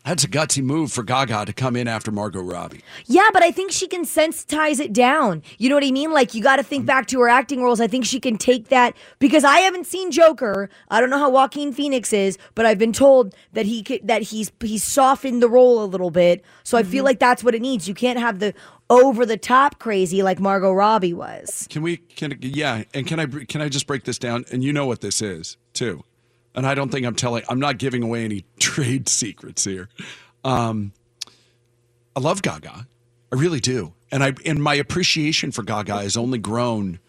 that's a gutsy move for Gaga to come in after Margot Robbie.
Yeah, but I think she can sensitize it down. You know what I mean? Like you got to think mm. back to her acting roles. I think she can take that because I haven't seen Joker. I don't know how Joaquin Phoenix is, but I've been told that he could, that he's he's softened the role a little bit. So I feel mm-hmm. like that's what it needs. You can't have the over the top crazy like Margot Robbie was.
Can we? Can yeah? And can I? Can I just break this down? And you know what this is too. And I don't think I'm telling. I'm not giving away any trade secrets here. Um, I love Gaga. I really do. And I and my appreciation for Gaga has only grown,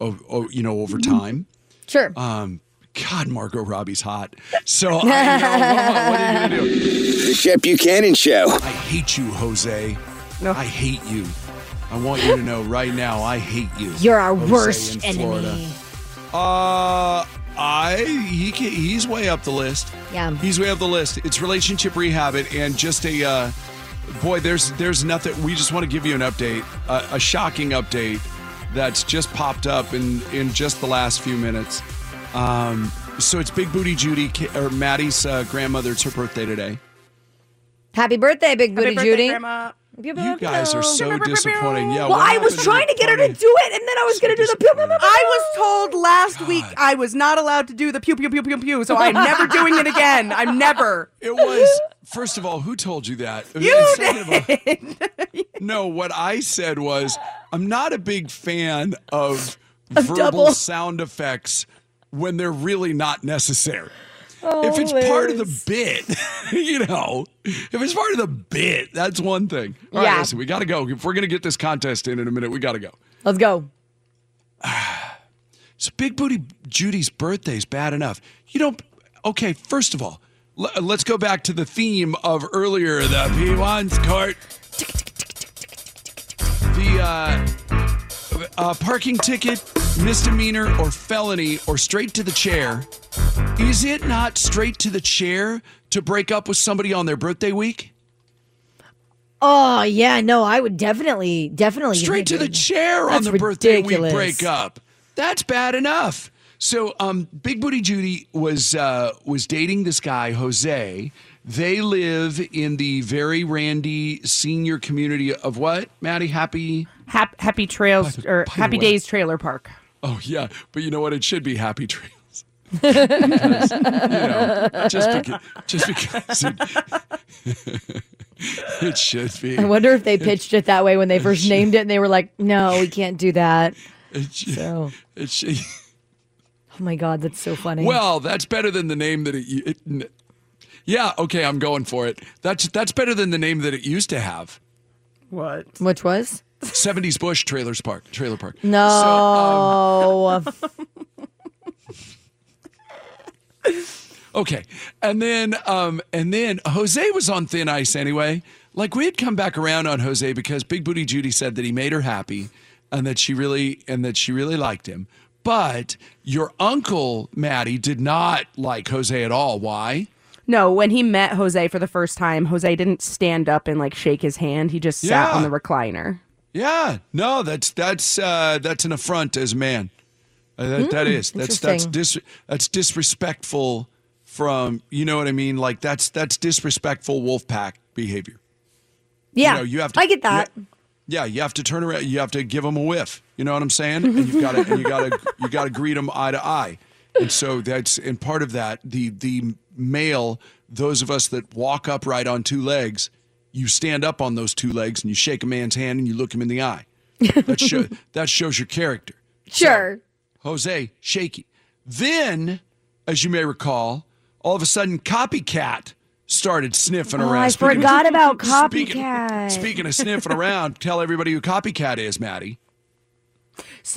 o- o- you know, over time.
Sure.
Um, God, Margot Robbie's hot. So I, know, what, what are you gonna do?
The Chet Buchanan Show.
I hate you, Jose. No. I hate you. I want you to know right now, I hate you.
You're our
Jose
worst
in Florida.
enemy.
Uh, I he can, he's way up the list.
Yeah.
He's way up the list. It's relationship rehab it and just a uh, boy. There's there's nothing. We just want to give you an update, uh, a shocking update that's just popped up in in just the last few minutes. Um, so it's Big Booty Judy or Maddie's uh, grandmother. It's her birthday today.
Happy birthday, Big Booty
birthday,
Judy.
Grandma.
You guys are so disappointing. Yeah.
Well, I was trying to get her to do it, and then I was going to do the pew, pew, pew, pew.
I was told last week I was not allowed to do the pew pew pew pew pew, so I'm never doing it again. I'm never.
It was first of all, who told you that?
You
Second of all- no, what I said was I'm not a big fan of, verbal
double.
sound effects when they're really not necessary.
Oh,
if it's part of the bit, you know, if it's part of the bit, that's one thing. All right,
Yeah.
listen, we got to go. If we're going to get this contest in in a minute, we got to go.
Let's go.
So Big Booty Judy's birthday is bad enough. You don't. Okay, first of all, l- let's go back to the theme of earlier. The P1's court. The uh, uh, parking ticket, misdemeanor or felony, or straight to the chair. Is it not straight to the chair to break up with somebody on their birthday week?
Oh yeah, no, I would definitely, definitely
Straight to the chair on the birthday week
ridiculous.
breakup. That's bad enough. So, um, Big Booty Judy was uh, was dating this guy Jose. They live in the very randy senior community of what, Maddie? Happy.
Happy, happy Trails or
by
Happy Days Trailer Park.
Oh yeah, but you know what? It should be Happy Trails. Because, you know, just because, just because it, it should be.
I wonder if they pitched it that way when they first named it, and they were like, "No, we can't do that."
It should,
So,
it should,
oh my god, that's so funny.
well, that's better than the name that it, it. Yeah, okay, I'm going for it. That's that's better than the name that it used to have.
What?
Which was?
70s Bush Trailers Park, Trailer Park.
No.
Okay. And then um and then Jose was on thin ice anyway. Like we had come back around on Jose because Big Booty Judy said that he made her happy and that she really and that she really liked him. But your uncle Maddie did not like Jose at all. Why?
No, when he met Jose for the first time, Jose didn't stand up and like shake his hand. He just sat
Yeah.
on the recliner.
Yeah. No, that's that's uh that's an affront as a man. Uh, that, that
Hmm.
That's that's dis, that's disrespectful from you know what I mean? Like that's that's disrespectful wolf pack behavior.
yeah,
know, you have to-
I get that.
Yeah, you have to turn around. You have to give them a whiff. You know what I'm saying? And you've got to, you got to, you got to greet them eye to eye. And so that's, and part of that, the the male, those of us that walk upright on two legs, you stand up on those two legs and you shake a man's hand and you look him in the eye. That show, that shows your character.
Sure.
Jose, shaky. Then, as you may recall, all of a sudden, copycat started sniffing
Oh,
around.
I
Speaking-
forgot about
Speaking-
copycat.
Speaking of sniffing around, tell everybody who copycat is, Maddie.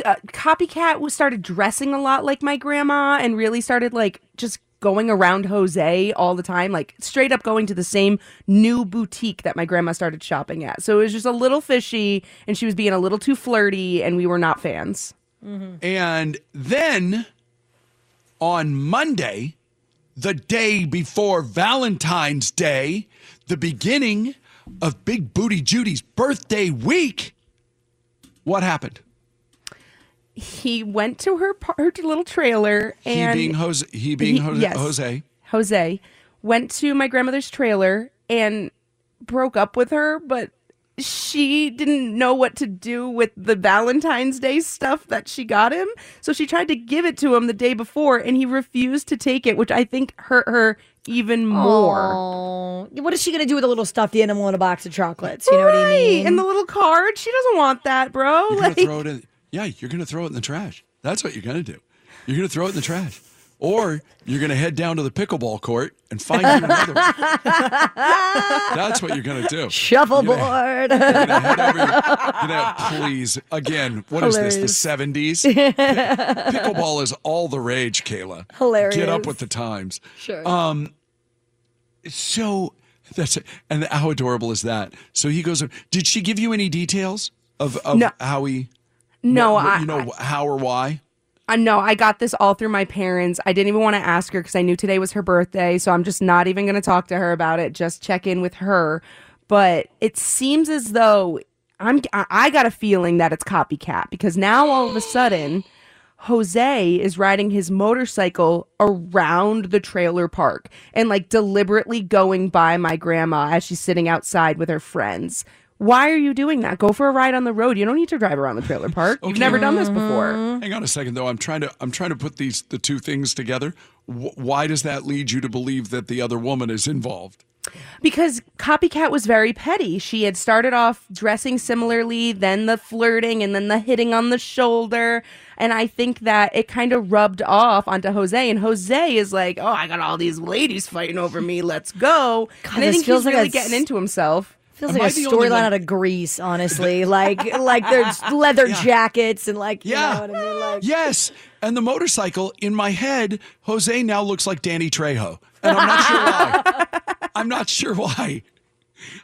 Uh, Copycat was started dressing a lot like my grandma and really started like just going around Jose all the time, like straight up going to the same new boutique that my grandma started shopping at. So it was just a little fishy and she was being a little too flirty and we were not fans.
And then on Monday, the day before Valentine's Day, the beginning of Big Booty Judy's birthday week, what happened?
He went to her, her little trailer and
he being Jose. He being
He-
Jose,
yes.
Jose.
Jose went to my grandmother's trailer and broke up with her, but she didn't know what to do with the Valentine's Day stuff that she got him. So she tried to give it to him the day before and he refused to take it, which I think hurt her even more.
Oh, what is she gonna do with a little stuffed animal in a box of chocolates? You know what I mean?
And the little card, she doesn't want that, bro.
You're
Like,
throw it in. Yeah, you're gonna throw it in the trash. That's what you're gonna do. You're gonna throw it in the trash, or you're gonna head down to the pickleball court and find you another one. That's what you're gonna do.
Shuffleboard.
You're gonna head over. You're gonna, please, again, what is this? The '70s? Pickleball is all the rage, Kayla.
Hilarious.
Get up with the times.
Sure.
Um. So that's it. and how adorable is that? So he goes. Did she give you any details of of
No.
how he?
No,
what-
I-
you know how or why.
I know I got this all through my parents. I didn't even want to ask her because I knew today was her birthday. So I'm just not even going to talk to her about it. Just check in with her. But it seems as though I'm. I I got a feeling that it's copycat because now all of a sudden, Jose is riding his motorcycle around the trailer park and like deliberately going by my grandma as she's sitting outside with her friends. Why are you doing that? Go for a ride on the road. You don't need to drive around the trailer park. You've never done this before. Mm-hmm.
Hang on a second, though. I'm trying to I'm trying to put these the two things together. Wh- why does that lead you to believe that the other woman is involved?
Because Copycat was very petty. She had started off dressing similarly, then the flirting, and then the hitting on the shoulder. And I think that it kind of rubbed off onto Jose. And Jose is like, oh, I got all these ladies fighting over me. Let's go.
God,
and I
this
think
feels
he's
like
really
a
getting into himself.
Feels
Am
like
I
a storyline out of Grease, honestly. like like there's leather jackets and like
Yeah.
you know what I mean? Like
Yes, and the motorcycle in my head, Jose now looks like Danny Trejo, and I'm not sure why. I'm not sure why.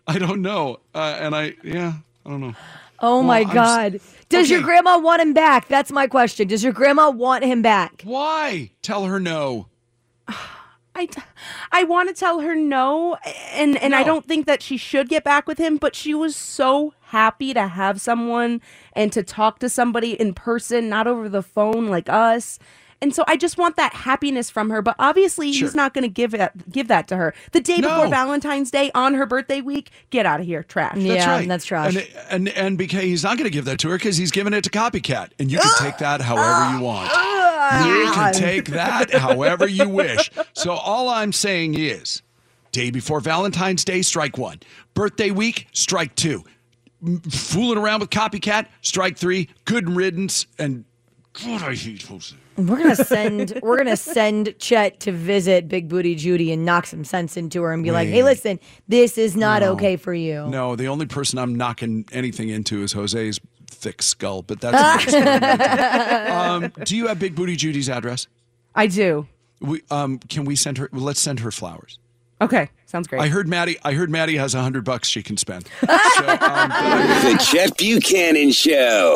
I don't know, uh, and I yeah, I don't know.
Oh
Well,
my
I'm s-
god. Does your grandma want him back? That's my question. Does your grandma want him back?
Why? Tell her no.
I, I want to tell her no, and and I don't think that she should get back with him. But she was so happy to have someone and to talk to somebody in person, not over the phone like us. And so I just want that happiness from her. But obviously,
Sure.
he's not going to give it give that to her the day before
No.
Valentine's Day on her birthday week. Get out of here, trash.
That's right. And and and because he's not going to give that to her because he's giving it to copycat, and you can take that however you want. You can take that however you wish. So all I'm saying is, day before Valentine's Day, strike one. Birthday week, strike two. Fooling around with copycat, strike three. Good riddance. And God, I hate Jose.
We're gonna send we're gonna send Chet to visit Big Booty Judy and knock some sense into her and be like, "Hey, listen, this is not
No.
okay for you."
No, the only person I'm knocking anything into is Jose's thick skull, but that's. um, do you have Big Booty Judy's address?
I do.
We um, can we send her? Let's send her flowers.
Okay, sounds great.
I heard Maddie. I heard Maddie has a hundred bucks she can spend.
The Chet Buchanan Show.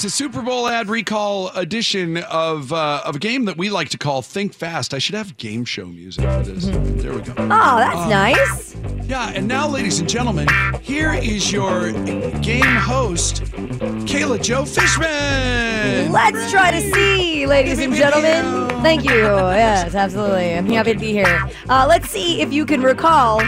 It's a Super Bowl ad recall edition of uh, of a game that we like to call Think Fast. I should have game show music for this. There we go.
Oh, that's
Um,
nice.
Yeah, and now, ladies and gentlemen, here is your game host, Kayla Joe Fishman.
Let's try to see, ladies and gentlemen. Thank you. Yes, absolutely. I'm happy to be here. Uh, let's see if you can recall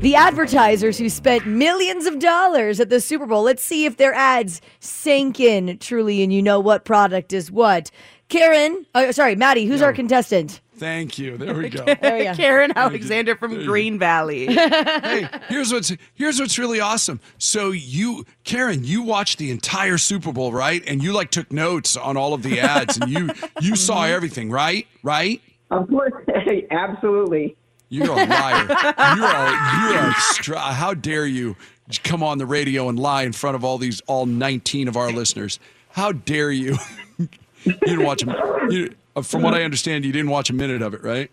the advertisers who spent millions of dollars at the Super Bowl. Let's see if their ads sank in truly and you know what product is what. Karen, uh, sorry, Maddie, who's our contestant?
Thank you. There we go.
There we go.
Karen Alexander from Green Valley.
hey, here's what's here's what's really awesome. So you, Karen, you watched the entire Super Bowl, right? And you like took notes on all of the ads, and you you saw everything, right? Right?
Of course, absolutely.
You're a liar. You're a you're a How dare you come on the radio and lie in front of all these all 19 of our listeners? How dare you? you didn't watch them. You, uh, from what I understand, you didn't watch a minute of it, right?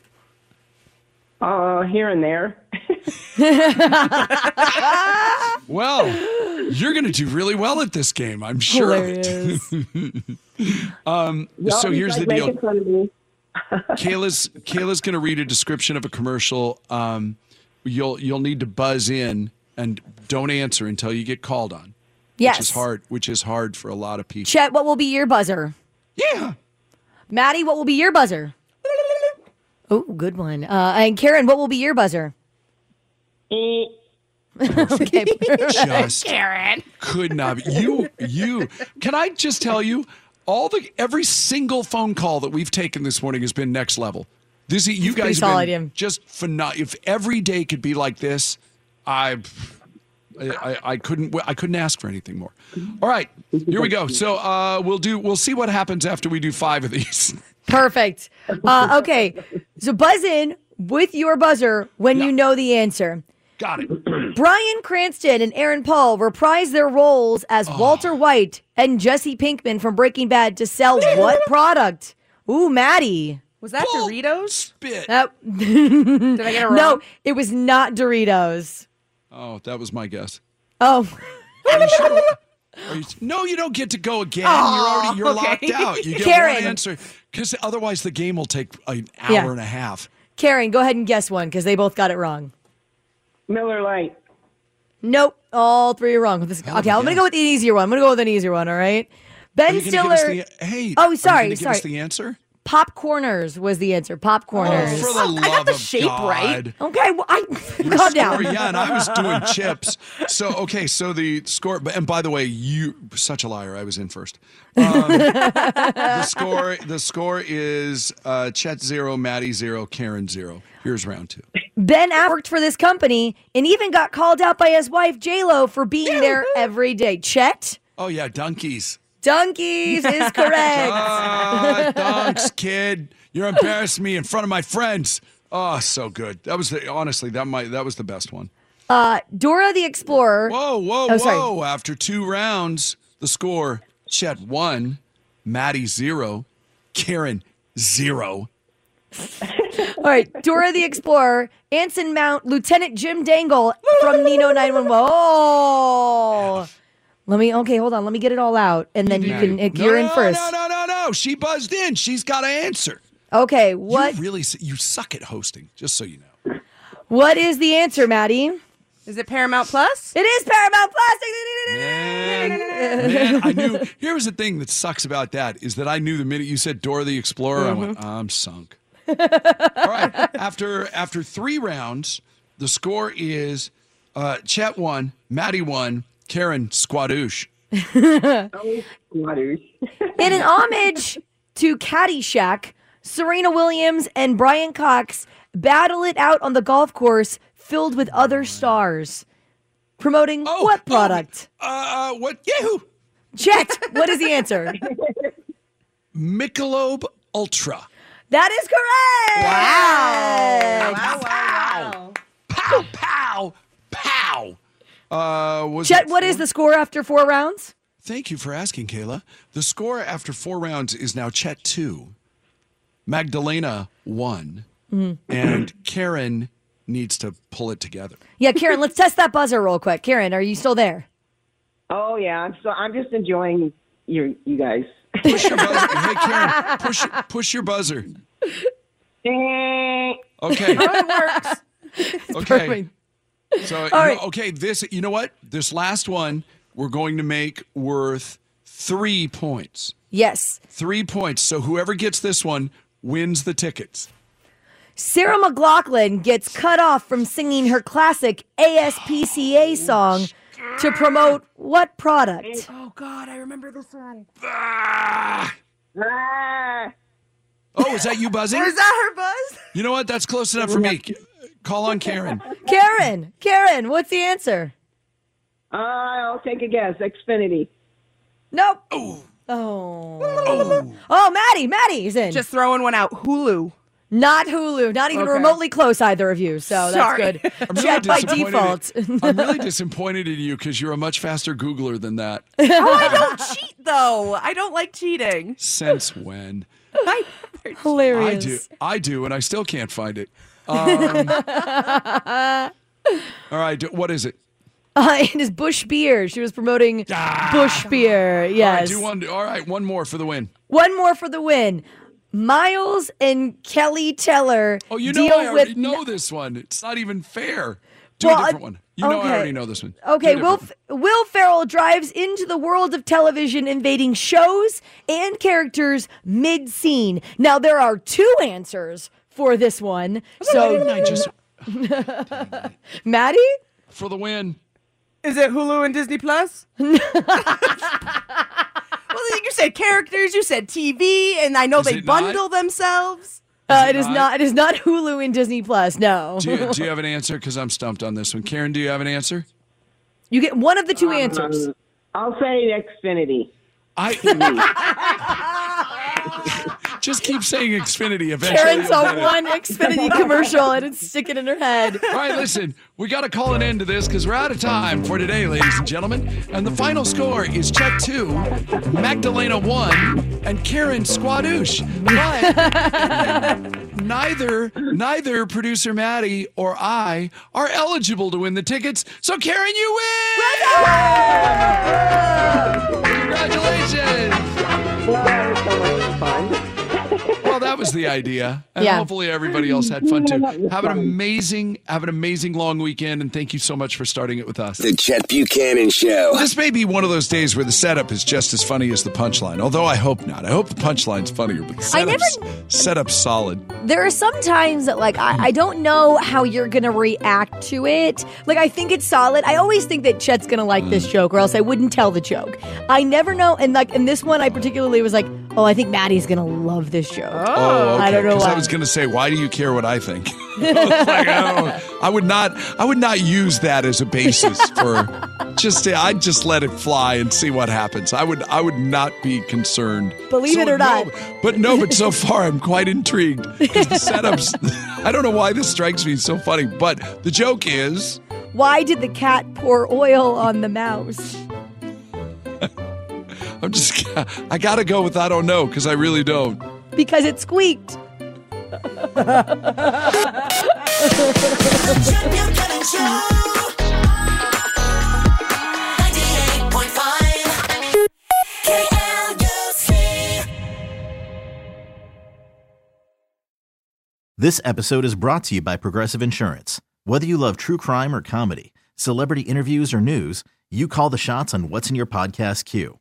Uh, here and there.
Well, you're going to do really well at this game, I'm sure.
Hilarious.
um,
Y'all
so here's
like
the deal.
Making fun of me.
Kayla's Kayla's going to read a description of a commercial. Um, you'll you'll need to buzz in and don't answer until you get called on.
Yes.
which is hard. Which is hard for a lot of people.
Chet, what will be your buzzer?
Yeah.
Maddie, what will be your buzzer? Oh, good one. Uh, and Karen, what will be your buzzer? okay,
Just
Karen.
could not be. You you can I just tell you all the every single phone call that we've taken this morning has been next level. This you
It's
guys have been
yeah.
just phenomenal. If every day could be like this, I. I, I couldn't I couldn't ask for anything more. All right, here we go. So uh, we'll do we'll see what happens after we do five of these.
Perfect. Uh, okay, so buzz in with your buzzer when you know the answer.
Got it.
Bryan Cranston and Aaron Paul reprise their roles as
Oh.
Walter White and Jesse Pinkman from Breaking Bad to sell what product? Ooh, Maddie.
Was that Doritos?
Spit.
Did
I get it wrong?
No, it was not Doritos.
Oh, that was my guess.
Oh.
Are you- no, you don't get to go again.
Oh,
you're already you're
okay.
locked out. You get
Karen.
one answer because otherwise the game will take an hour
Yeah.
and a half.
Karen, go ahead and guess one because they both got it wrong.
Miller Lite.
Nope, all three are wrong. This- okay, I'm gonna go with the easier one. I'm gonna go with an easier one. All right.
Are
Ben
you
Stiller.
Give us the, hey,
oh,
are you
sorry,
gonna give
sorry.
us the answer.
Popcorners was the answer. Popcorners.
Oh, for the love
I got the
of
shape right.
Okay, well, I
Your
calm down.
score, yeah, and I was doing chips. So okay, so the score. And by the way, you such a liar. I was in first. Um, the score. The score is uh, Chet zero, Maddie zero, Karen zero. Here's round two.
Ben Affleck worked for this company and even got called out by his wife J Lo for being there every day. Chet
Oh yeah, donkeys.
Donkeys is correct.
Ah, dunks, kid. You're embarrassing me in front of my friends. Oh, so good. That was the honestly that might that was the best one.
Uh, Dora the Explorer.
Whoa, whoa,
Oh, sorry.
whoa! After two rounds, the score: Chet one, Maddie zero, Karen zero.
All right, Dora the Explorer, Anson Mount, Lieutenant Jim Dangle from Reno 911. Oh. Let me, okay, hold on. Let me get it all out. And then you can,
No,
you're in first.
No, no, no, no. She buzzed in. She's got to answer.
Okay, what
You really, you suck at hosting. Just so you know.
what is the answer, Maddie?
Is it Paramount Plus?
It is Paramount Plus.
Man, man, I knew. Here was the thing that sucks about that is that I knew the minute you said Dora the Explorer, I went, I'm sunk. All right. After after three rounds, the score is uh, Chet one, Maddie one, Karen squadoosh.
Waters.
In an homage to Caddyshack, Serena Williams and Brian Cox battle it out on the golf course filled with other stars. Promoting what product?
Uh, uh, what? Yahoo!
Chet, what is the answer?
Michelob Ultra.
That is correct.
Wow! Uh, was
Chet, what is the score after four rounds?
Thank you for asking, Kayla. The score after four rounds is now Chet two, Magdalena one,
Mhm.
and Karen needs to pull it together.
Yeah, Karen, let's test that buzzer real quick. Karen, are you still there?
Oh yeah, I'm so I'm just enjoying your you guys.
Push your buzzer. hey, Karen, push push your buzzer. Okay.
it works.
Okay. So, you
All right.
know, okay, this, you know what? This last one, we're going to make worth three points.
Yes.
Three points. So, whoever gets this one wins the tickets.
Sarah McLachlan gets cut off from singing her classic ASPCA song to promote what product?
Oh God, I remember this one.
Ah.
Oh, is that you buzzing?
Is that her buzz?
You know what? That's close enough for me. Call on Karen.
Karen, Karen, what's the answer?
Uh, I'll take a guess. Xfinity.
Nope. Oh. Oh. Oh, Maddie, Maddie's in.
Just throwing one out. Hulu.
Not Hulu. Not even
Okay.
remotely close, either of you. So that's
Sorry.
good.
I'm really
by
disappointed
default.
in- I'm really disappointed in you because you're a much faster Googler than that.
oh, I don't cheat though. I don't like cheating.
Since when?
I,
Hilarious.
I do. I do, and I still can't find it. Um, all right, what is it?
Uh, it is Busch Beer. She was promoting Busch Beer.
All right,
Yes.
do one. All right, one more for the win.
One more for the win. Miles and Keleigh Teller
Oh, you know I already know this one. It's not even fair. Do
Well,
a different one. You know I already know this one.
Okay, Will
different
Will Ferrell drives into the world of television, invading shows and characters mid scene. Now there are two answers for this one.
Why didn't I
So,
just
Maddie,
for the win?
Is it Hulu and Disney Plus? well, you said characters, you said TV, and I know
Is
they
it not?
bundle themselves.
uh,
it
it is
not?
not. It is not Hulu and Disney Plus. No,
Do you, do you have an answer? Because I'm stumped on this one. Karen, do you have an answer?
you get one of the two answers.
Um, I'll say Xfinity.
I just keep saying Xfinity. Eventually,
Karen
you'll
saw one Xfinity commercial and it's sticking in her head.
All right, listen, we got to call an end to this because we're out of time for today, ladies and gentlemen. And the final score is Chet 2, Magdalena 1, and Karen Squadoosh. But neither neither producer Maddie or I are eligible to win the tickets. So Karen, you win! Congratulations! Well, that was the idea. And
Yeah.
hopefully everybody else had fun too. Have an amazing, have an amazing long weekend, and thank you so much for starting it with us.
The Chet Buchanan Show.
This may be one of those days where the setup is just as funny as the punchline. Although I hope not. I hope the punchline's funnier, but the
I never-
setup's, setup's solid.
There are some times that like I, I don't know how you're gonna react to it. Like I think it's solid. I always think that Chet's gonna like this
Mm.
joke, or else I wouldn't tell the joke. I never know. And like in this one, I particularly was like, oh, I think Maddie's gonna love this joke.
Oh, oh okay.
I don't know
'Cause
why.
I was going to say, why do you care what I think? Like, I, I would not. I would not use that as a basis for. Just, I'd just let it fly and see what happens. I would. I would not be concerned.
Believe it or
no,
not.
But no. But so far, I'm quite intrigued the setups. I don't know why this strikes me so funny, but the joke is.
Why did the cat pour oil on the mouse?
I'm just. I got to go with I don't know because I really don't.
Because it squeaked.
This episode is brought to you by Progressive Insurance. Whether you love true crime or comedy, celebrity interviews or news, you call the shots on what's in your podcast queue.